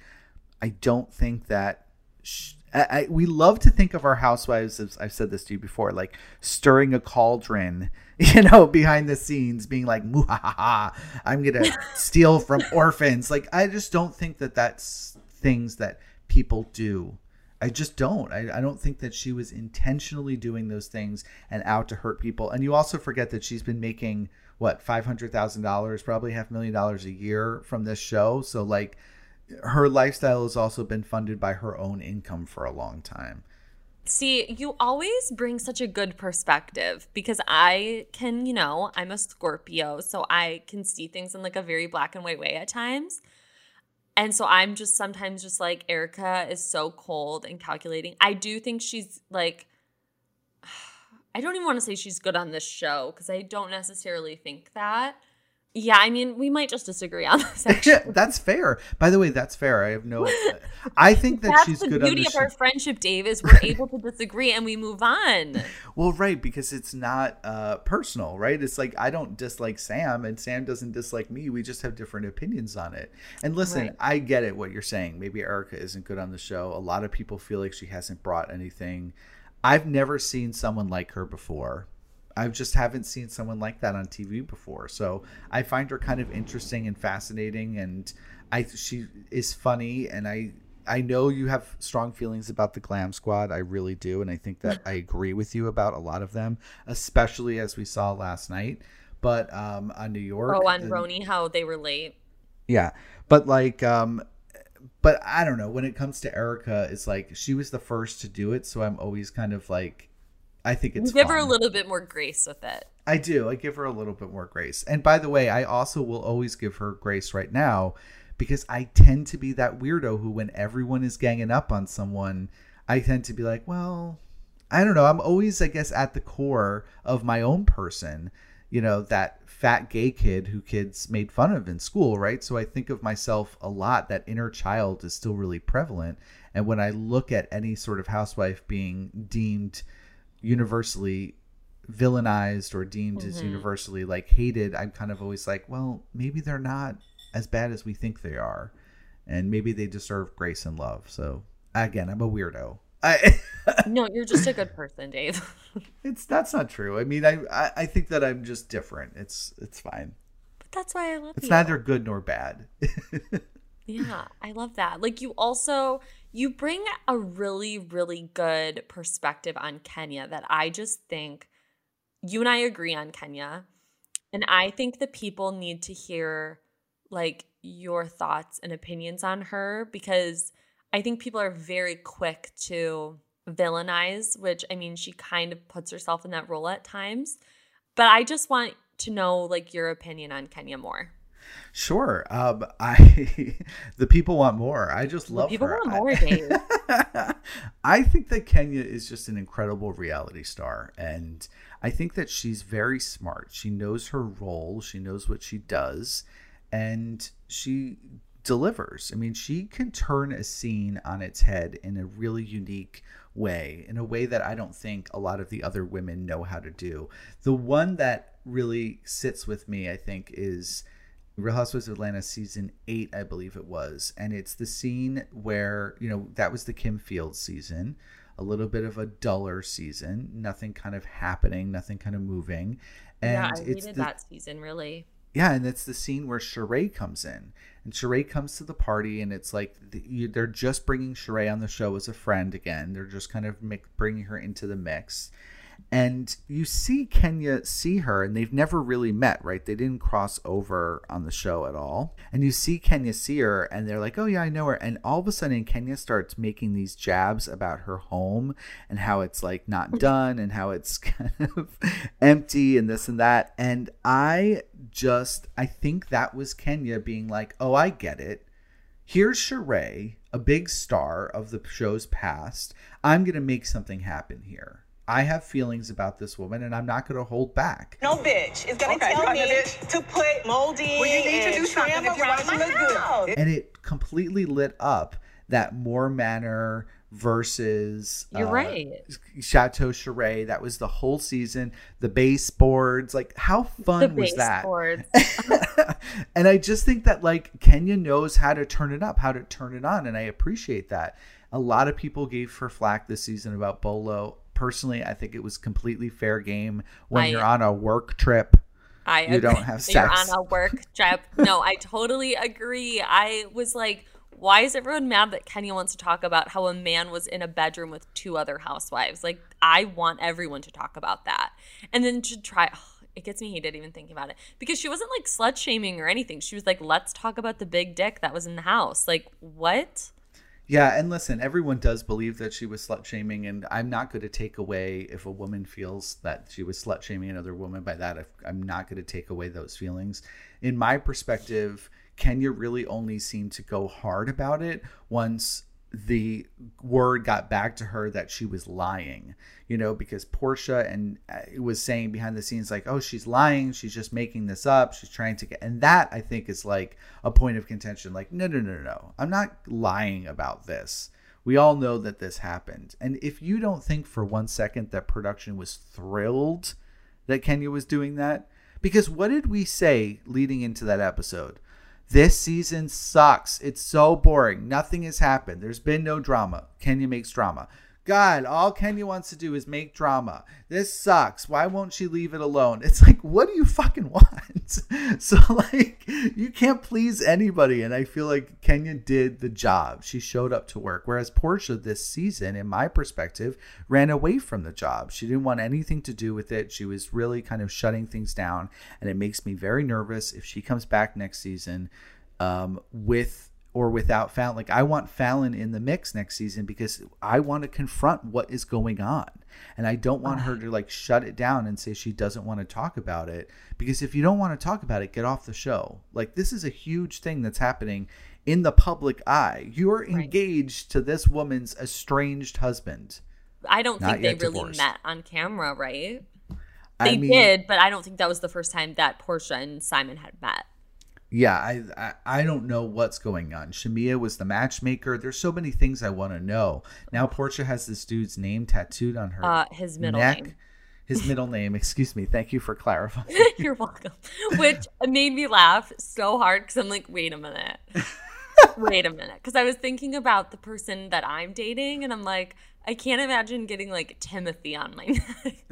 I don't think that. She, I, I, we love to think of our housewives, as I've said this to you before, like stirring a cauldron you know, behind the scenes being like, Muhaha, I'm going to steal from orphans. Like, I just don't think that that's things that people do. I just don't. I, I don't think that she was intentionally doing those things and out to hurt people. And you also forget that she's been making, what, $500,000, probably half a million dollars a year from this show. So, like, her lifestyle has also been funded by her own income for a long time. See, you always bring such a good perspective because I can, you know, I'm a Scorpio, so I can see things in like a very black and white way at times. And so I'm just sometimes just like, Erika is so cold and calculating. I do think she's like, I don't even want to say she's good on this show because I don't necessarily think that. Yeah, I mean, we might just disagree on this. that's fair. By the way, that's fair. I have no. I think that she's good. The beauty of our friendship, Dave, is we're able to disagree and we move on. Well, right, because it's not uh, personal, right? It's like I don't dislike Sam, and Sam doesn't dislike me. We just have different opinions on it. And listen, right. I get it. What you're saying. Maybe Erika isn't good on the show. A lot of people feel like she hasn't brought anything. I've never seen someone like her before I just haven't seen someone like that on TV before. So I find her kind of interesting and fascinating, and I she is funny, and I I know you have strong feelings about the Glam Squad. I really do, and I think that I agree with you about a lot of them, especially as we saw last night. But um, on New York, oh, on RHONY, how they were late. Yeah, but like um, but I don't know. When it comes to Erika, it's like she was the first to do it, so I'm always kind of like I think it's give fun. her a little bit more grace with it. I do. I give her a little bit more grace. And by the way, I also will always give her grace right now because I tend to be that weirdo who, when everyone is ganging up on someone, I tend to be like, well, I don't know. I'm always, I guess, at the core of my own person, you know, that fat gay kid who kids made fun of in school, right? So I think of myself a lot. That inner child is still really prevalent. And when I look at any sort of housewife being deemed, universally villainized or deemed mm-hmm. as universally like hated, I'm kind of always like, well, maybe they're not as bad as we think they are. And maybe they deserve grace and love. So again, I'm a weirdo. I no, you're just a good person, Dave. it's that's not true. I mean, I, I, I think that I'm just different. It's it's fine. But that's why I love it's you. neither good nor bad. yeah, I love that. Like you also you bring a really really good perspective on Kenya that I just think you and I agree on Kenya. And I think the people need to hear like your thoughts and opinions on her because I think people are very quick to villainize, which I mean, she kind of puts herself in that role at times. But I just want to know like your opinion on Kenya Moore. Sure. Um, I the people want more. I just love the people her. want more, Dave. I think that Kenya is just an incredible reality star, and I think that she's very smart. She knows her role. She knows what she does, and she delivers. I mean, she can turn a scene on its head in a really unique way, in a way that I don't think a lot of the other women know how to do. The one that really sits with me, I think, is Real Housewives of Atlanta season eight, I believe it was. And it's the scene where, you know, that was the Kim Fields season, a little bit of a duller season, nothing kind of happening, nothing kind of moving. And yeah, I hated the, that season really. yeah, and it's the scene where Sheree comes in, and Sheree comes to the party, and it's like the, you, they're just bringing Sheree on the show as a friend again. They're just kind of mi- bringing her into the mix, and you see Kenya see her, and they've never really met, right? They didn't cross over on the show at all, and you see Kenya see her, and they're like, "Oh yeah, I know her," and all of a sudden Kenya starts making these jabs about her home and how it's like not mm. done, and how it's kind of empty, and this and that, and I just I think that was Kenya being like, "Oh, I get it." Here's Sheree, a big star of the show's past. I'm going to make something happen here. I have feelings about this woman and I'm not going to hold back. No bitch is gonna Okay, tell a me bitch. to put moldy Well, you need to do something if you want to my look good. And it completely lit up that Moore Manor versus You're uh, right. Chateau Sheree. That was the whole season. The baseboards, like how fun the was that? and I just think that like Kenya knows how to turn it up, how to turn it on, and I appreciate that. A lot of people gave her flack this season about Bolo. Personally, I think it was completely fair game when I- you're on a work trip. I you don't have sex. You're on a work trip. No, I totally agree. I was like, why is everyone mad that Kenya wants to talk about how a man was in a bedroom with two other housewives? Like, I want everyone to talk about that. And then to try, oh, it gets me heated even thinking about it because she wasn't like slut shaming or anything. She was like, let's talk about the big dick that was in the house. Like, what? Yeah, and listen, everyone does believe that she was slut shaming, and I'm not going to take away if a woman feels that she was slut shaming another woman by that. I'm not going to take away those feelings. In my perspective, Kenya really only seemed to go hard about it once the word got back to her that she was lying, you know, because Porsha and uh, was saying behind the scenes, like, oh, she's lying. She's just making this up. She's trying to get, and that I think is like a point of contention. Like, no, no, no, no, no. I'm not lying about this. We all know that this happened. And if you don't think for one second that production was thrilled that Kenya was doing that, because what did we say leading into that episode? This season sucks. It's so boring. Nothing has happened. There's been no drama. Kenya makes drama. God, all Kenya wants to do is make drama. This sucks. Why won't she leave it alone? It's like, what do you fucking want? so, like, you can't please anybody. And I feel like Kenya did the job. She showed up to work. Whereas Porsha this season, in my perspective, ran away from the job. She didn't want anything to do with it. She was really kind of shutting things down. And it makes me very nervous if she comes back next season um, with or without Falynn. Like I want Falynn in the mix next season because I want to confront what is going on. And I don't want her to like shut it down and say she doesn't want to talk about it. Because if you don't want to talk about it, get off the show. Like this is a huge thing that's happening in the public eye. You're engaged to this woman's estranged husband. I don't Not think they really divorced. met on camera, right? I They mean- did, but I don't think that was the first time that Porsha and Simon had met. Yeah, I, I I don't know what's going on. Shamea was the matchmaker. There's so many things I want to know. Now Porsha has this dude's name tattooed on her Uh, his middle neck. name. His middle name. Excuse me. Thank you for clarifying. You're welcome. Which made me laugh so hard because I'm like, wait a minute. wait a minute. Because I was thinking about the person that I'm dating and I'm like, I can't imagine getting like Timothy on my neck.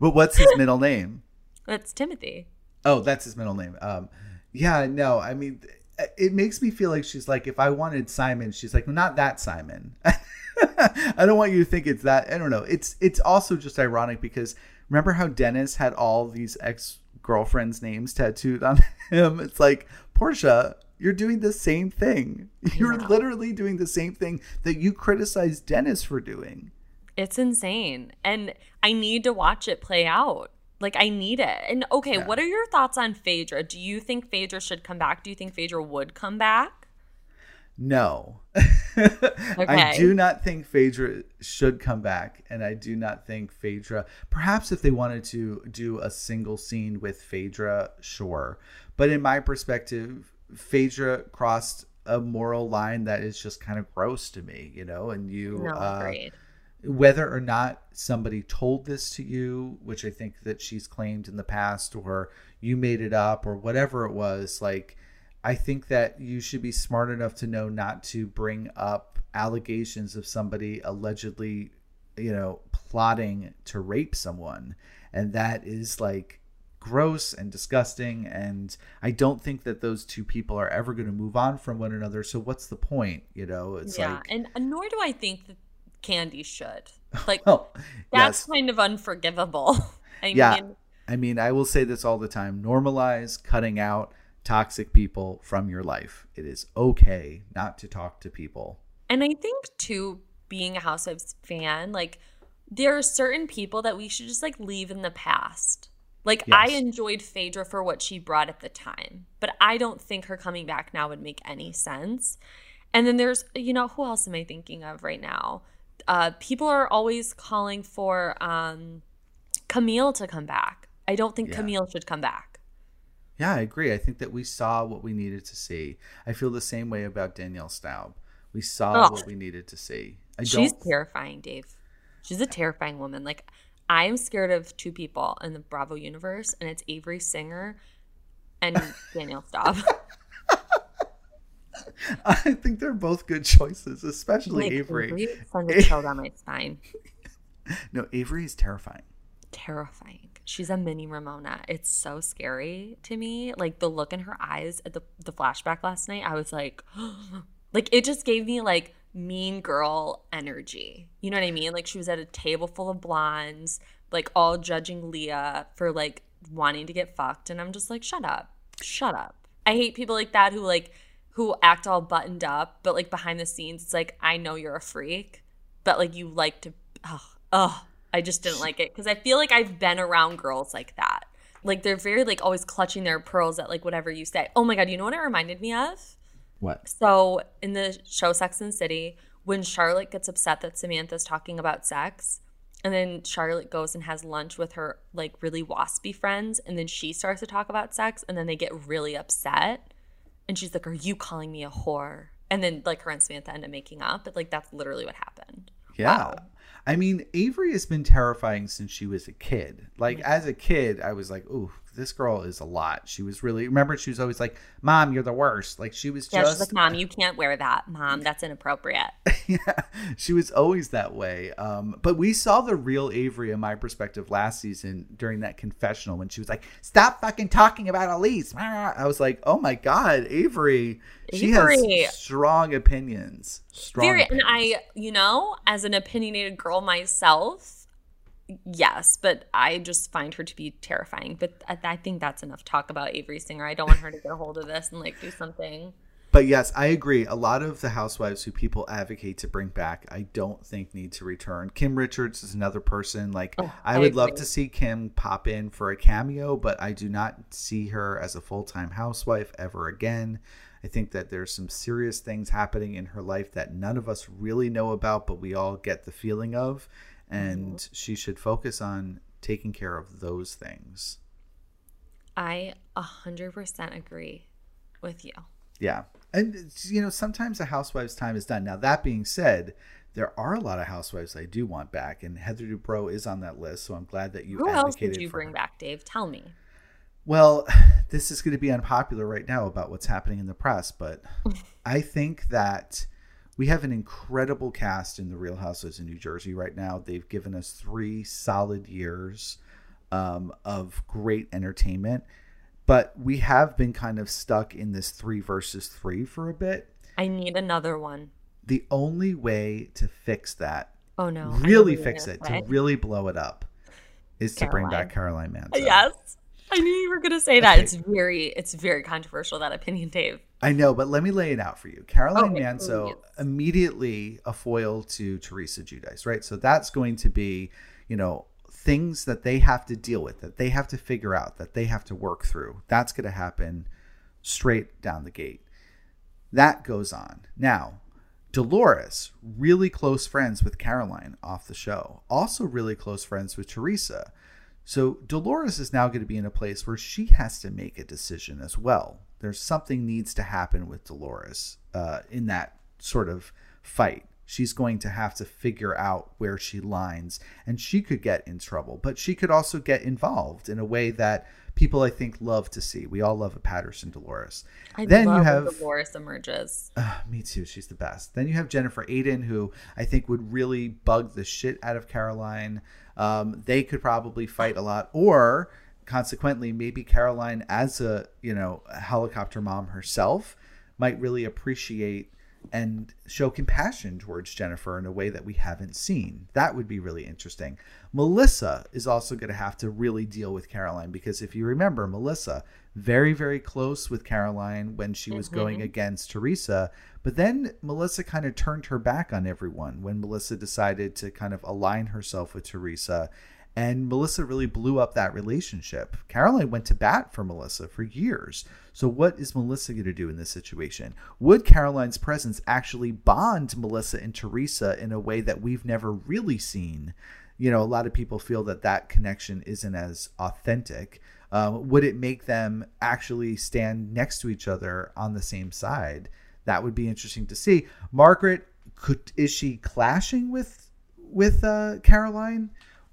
but what's his middle name? That's Timothy. Oh, that's his middle name. Um, yeah, no, I mean, uh, it makes me feel like she's like, if I wanted Simon, she's like, not that Simon. I don't want you to think it's that. I don't know. It's it's also just ironic because remember how Dennis had all these ex girlfriends' names tattooed on him? It's like Porsha, you're doing the same thing. You're literally doing the same thing that you criticized Dennis for doing. It's insane. And I need to watch it play out. Like I need it. And okay, yeah. what are your thoughts on Phaedra? Do you think Phaedra should come back? Do you think Phaedra would come back? No. okay. I do not think Phaedra should come back. And I do not think Phaedra, perhaps if they wanted to do a single scene with Phaedra, sure. But in my perspective, Phaedra crossed a moral line that is just kind of gross to me, you know, and you no, uh, whether or not somebody told this to you, which I think that she's claimed in the past, or you made it up, or whatever it was, like I think that you should be smart enough to know not to bring up allegations of somebody allegedly, you know, plotting to rape someone. And that is like gross and disgusting and i don't think that those two people are ever going to move on from one another so what's the point you know it's yeah like, and nor do i think that kandi should like oh, that's yes. kind of unforgivable i yeah. mean i mean i will say this all the time normalize cutting out toxic people from your life it is okay not to talk to people and i think too being a housewives fan like there are certain people that we should just like leave in the past like yes. I enjoyed Phaedra for what she brought at the time, but I don't think her coming back now would make any sense. And then there's, you know, who else am I thinking of right now? Uh, people are always calling for um, Camille to come back. I don't think yeah. Camille should come back. Yeah, I agree. I think that we saw what we needed to see. I feel the same way about Danielle Staub. We saw what we needed to see. I She's terrifying, Dave. She's a terrifying woman. Like I am scared of two people in the Bravo universe, and it's Avery Singer and Danielle Staub. I think they're both good choices, especially like, Avery. Avery sends a chill down my spine. No, Avery is terrifying. Terrifying. She's a mini Ramona. It's so scary to me. Like the look in her eyes at the the flashback last night, I was like, like it just gave me like mean girl energy. You know what I mean? Like she was at a table full of blondes, like all judging Leah for like wanting to get fucked. And I'm just like, shut up. Shut up. I hate people like that who like who act all buttoned up, but like behind the scenes, it's like, I know you're a freak, but like you like to oh, oh I just didn't like it. Cause I feel like I've been around girls like that. Like they're very like always clutching their pearls at like whatever you say. Oh my god, you know what it reminded me of? What? So in the show Sex and City, when Charlotte gets upset that Samantha's talking about sex, and then Charlotte goes and has lunch with her like really waspy friends, and then she starts to talk about sex, and then they get really upset, and she's like, "Are you calling me a whore?" And then like her and Samantha end up making up, but like that's literally what happened. Yeah. Wow. I mean, Avery has been terrifying since she was a kid. Like as a kid, I was like, "Ooh, this girl is a lot. She was really remember she was always like, "Mom, you're the worst." Like she was yeah, just like, "Mom, you can't wear that. Mom, that's inappropriate." yeah, she was always that way. Um, but we saw the real Avery, in my perspective, last season during that confessional when she was like, "Stop fucking talking about Elise." I was like, "Oh my god, Avery." She Avery. has strong opinions. Strong. Very, opinions. and I, you know, as an opinionated girl myself yes, but I just find her to be terrifying. But I, I, think that's enough talk about Avery Singer. I don't want her to get a hold of this and like do something. But yes, I agree. A lot of the housewives who people advocate to bring back, I don't think need to return. Kim Richards is another person. Like oh, I, I would agree. love to see Kim pop in for a cameo, but I do not see her as a full time housewife ever again. I think that there's some serious things happening in her life that none of us really know about, but we all get the feeling of and mm-hmm. she should focus on taking care of those things. I 100% agree with you. Yeah. And, you know, sometimes a housewife's time is done. Now, that being said, there are a lot of housewives I do want back, and Heather Dubrow is on that list. So I'm glad that you. Who else would you bring her. back, Dave? Tell me. Well, this is going to be unpopular right now about what's happening in the press, but I think that we have an incredible cast in the Real Housewives in New Jersey right now. They've given us three solid years um, of great entertainment, but we have been kind of stuck in this three versus three for a bit. I need another one. The only way to fix that, oh no, really fix it, to really blow it up, is Caroline. to bring back Caroline Manzo. Yes. I knew you were going to say that. Okay. It's very, it's very controversial that opinion, Dave. I know, but let me lay it out for you. Caroline okay, Manzo please. immediately a foil to Teresa Giudice, right? So that's going to be, you know, things that they have to deal with, that they have to figure out, that they have to work through. That's going to happen straight down the gate. That goes on. Now, Dolores, really close friends with Caroline off the show, also really close friends with Teresa. So Dolores is now going to be in a place where she has to make a decision as well. There's something needs to happen with Dolores uh, in that sort of fight. She's going to have to figure out where she lines, and she could get in trouble, but she could also get involved in a way that people I think love to see. We all love a Patterson Dolores. I then you have Dolores emerges. Uh, me too. She's the best. Then you have Jennifer Aydin, who I think would really bug the shit out of Caroline. Um, they could probably fight a lot, or consequently, maybe Caroline, as a you know a helicopter mom herself, might really appreciate and show compassion towards Jennifer in a way that we haven't seen. That would be really interesting. Melissa is also going to have to really deal with Caroline because if you remember, Melissa, very, very close with Caroline when she was mm-hmm. going against Teresa. But then Melissa kind of turned her back on everyone when Melissa decided to kind of align herself with Teresa and Melissa really blew up that relationship. Caroline went to bat for Melissa for years. So, what is Melissa going to do in this situation? Would Caroline's presence actually bond Melissa and Teresa in a way that we've never really seen? You know, a lot of people feel that that connection isn't as authentic. Um, would it make them actually stand next to each other on the same side? That would be interesting to see. Margaret, could is she clashing with with uh, Caroline?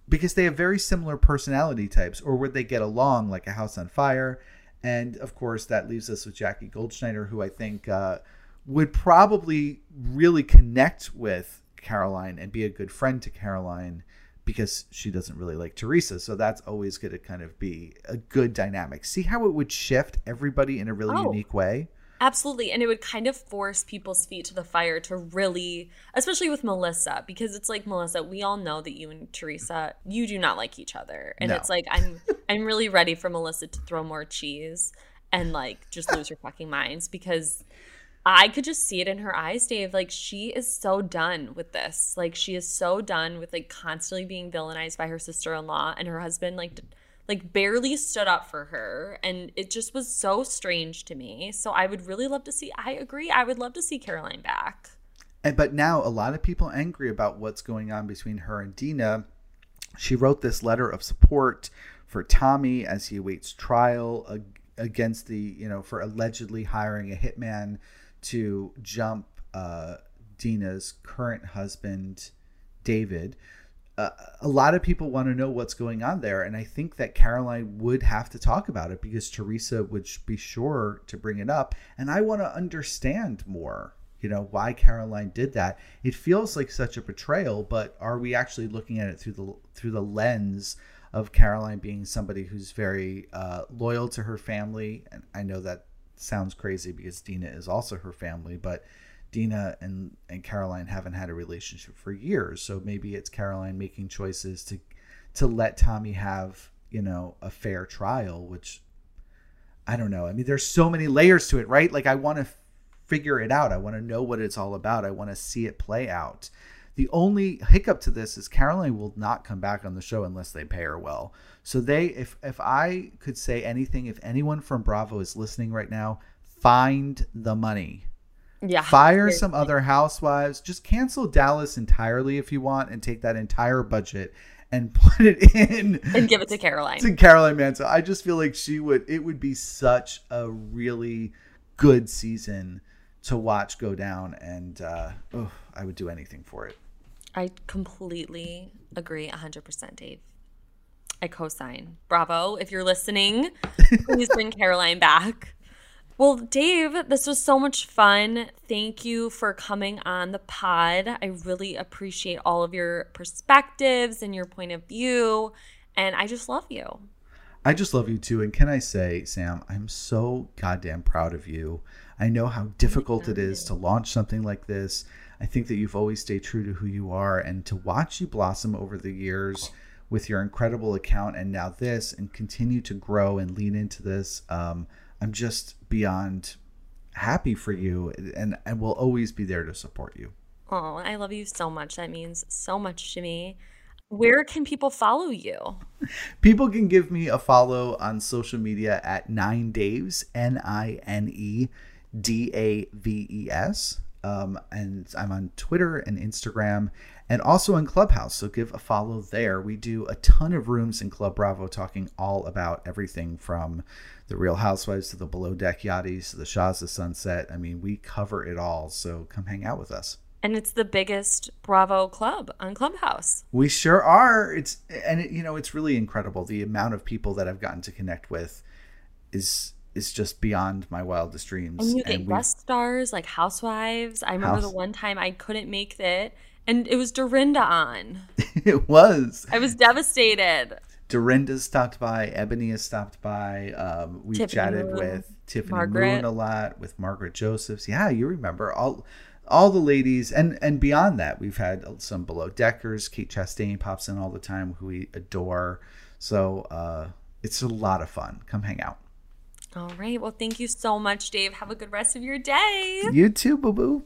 because they have very similar personality types, or would they get along like a house on fire? And of course, that leaves us with Jackie Goldschneider, who I think uh, would probably really connect with Caroline and be a good friend to Caroline because she doesn't really like Teresa. So that's always going to kind of be a good dynamic. See how it would shift everybody in a really oh. unique way? Absolutely. And it would kind of force people's feet to the fire to really, especially with Melissa, because it's like, Melissa, we all know that you and Teresa, you do not like each other. And no. it's like, I'm, I'm really ready for Melissa to throw more cheese and like just lose her fucking minds because I could just see it in her eyes, Dave. Like, she is so done with this. Like, she is so done with like constantly being villainized by her sister in law and her husband, like, like barely stood up for her and it just was so strange to me. So i would really love to see i agree i would love to see caroline back. And but now a lot of people angry about what's going on between her and dina. She wrote this letter of support for tommy as he awaits trial against the you know for allegedly hiring a hitman to jump uh, dina's current husband david a lot of people want to know what's going on there. And I think that Caroline would have to talk about it because Teresa would be sure to bring it up. And I want to understand more, you know, why Caroline did that. It feels like such a betrayal, but are we actually looking at it through the through the lens of Caroline being somebody who's very uh, loyal to her family? And I know that sounds crazy because Dina is also her family, but Dina and, and Caroline haven't had a relationship for years. So maybe it's Caroline making choices to to let Tommy have, you know, a fair trial, which I don't know. I mean, there's so many layers to it, right? Like I want to figure it out. I want to know what it's all about. I want to see it play out. The only hiccup to this is Caroline will not come back on the show unless they pay her well. So they if if I could say anything, if anyone from Bravo is listening right now, find the money yeah. Fire some other housewives. Just cancel Dallas entirely if you want and take that entire budget and put it in and give it to Caroline. To Caroline Manzo. I just feel like she would it would be such a really good season to watch go down and uh oh, I would do anything for it. I completely agree 100% Dave. I co-sign. Bravo. If you're listening, please bring Caroline back. Well, Dave, this was so much fun. Thank you for coming on the pod. I really appreciate all of your perspectives and your point of view. And I just love you. I just love you too. And can I say, Sam, I'm so goddamn proud of you. I know how difficult it is to launch something like this. I think that you've always stayed true to who you are and to watch you blossom over the years with your incredible account and now this and continue to grow and lean into this. Um, I'm just beyond happy for you and I will always be there to support you. Oh, I love you so much. That means so much to me. Where can people follow you? People can give me a follow on social media at Nine Daves, N I N E D A V E S. Um, and I'm on Twitter and Instagram and also in Clubhouse. So give a follow there. We do a ton of rooms in Club Bravo talking all about everything from the Real Housewives to the Below Deck Yachties to the Shahs of Sunset. I mean, we cover it all. So come hang out with us. And it's the biggest Bravo club on Clubhouse. We sure are. It's and it, you know it's really incredible the amount of people that I've gotten to connect with is is just beyond my wildest dreams. And you get and guest stars like Housewives. I remember House- the one time I couldn't make it, and it was Dorinda on. it was. I was devastated. Dorinda stopped by. Eboni has stopped by. Um, we've Tiffany chatted Moon, with Tiffany Margaret. Moon a lot, with Margaret Josephs. Yeah, you remember all all the ladies, and and beyond that, we've had some below deckers. Kate Chastain pops in all the time, who we adore. So uh, it's a lot of fun. Come hang out. All right. Well, thank you so much, Dave. Have a good rest of your day. You too, boo boo.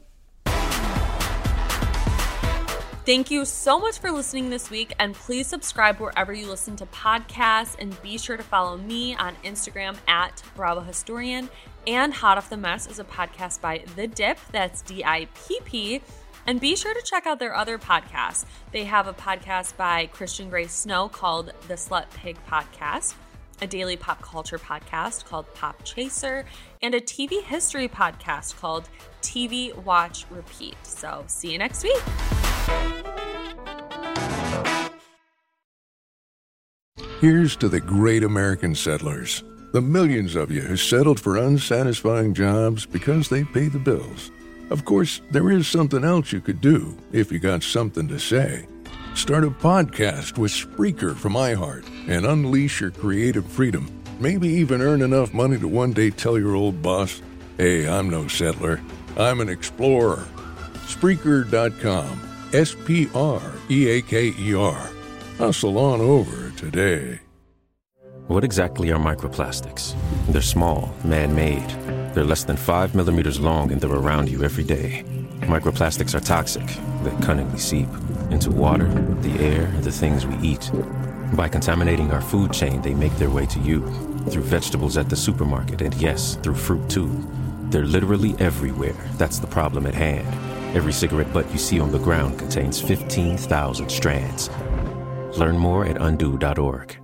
Thank you so much for listening this week, and please subscribe wherever you listen to podcasts. And be sure to follow me on Instagram at Bravo Historian. And Hot Off the Mess is a podcast by The Dipp. That's D I P P. And be sure to check out their other podcasts. They have a podcast by Christian Gray Snow called The Slut Pig Podcast a daily pop culture podcast called Pop Chaser, and a TV history podcast called TV Watch Repeat. So, see you next week. Here's to the great American settlers, the millions of you who settled for unsatisfying jobs because they pay the bills. Of course, there is something else you could do if you got something to say. Start a podcast with Spreaker from iHeart and unleash your creative freedom. Maybe even earn enough money to one day tell your old boss, hey, I'm no settler, I'm an explorer. Spreaker.com. S P R E A K E R. Hustle on over today. What exactly are microplastics? They're small, man made. They're less than 5 millimeters long and they're around you every day. Microplastics are toxic. They cunningly seep into water, the air, the things we eat. By contaminating our food chain, they make their way to you through vegetables at the supermarket, and yes, through fruit too. They're literally everywhere. That's the problem at hand. Every cigarette butt you see on the ground contains 15,000 strands. Learn more at undo.org.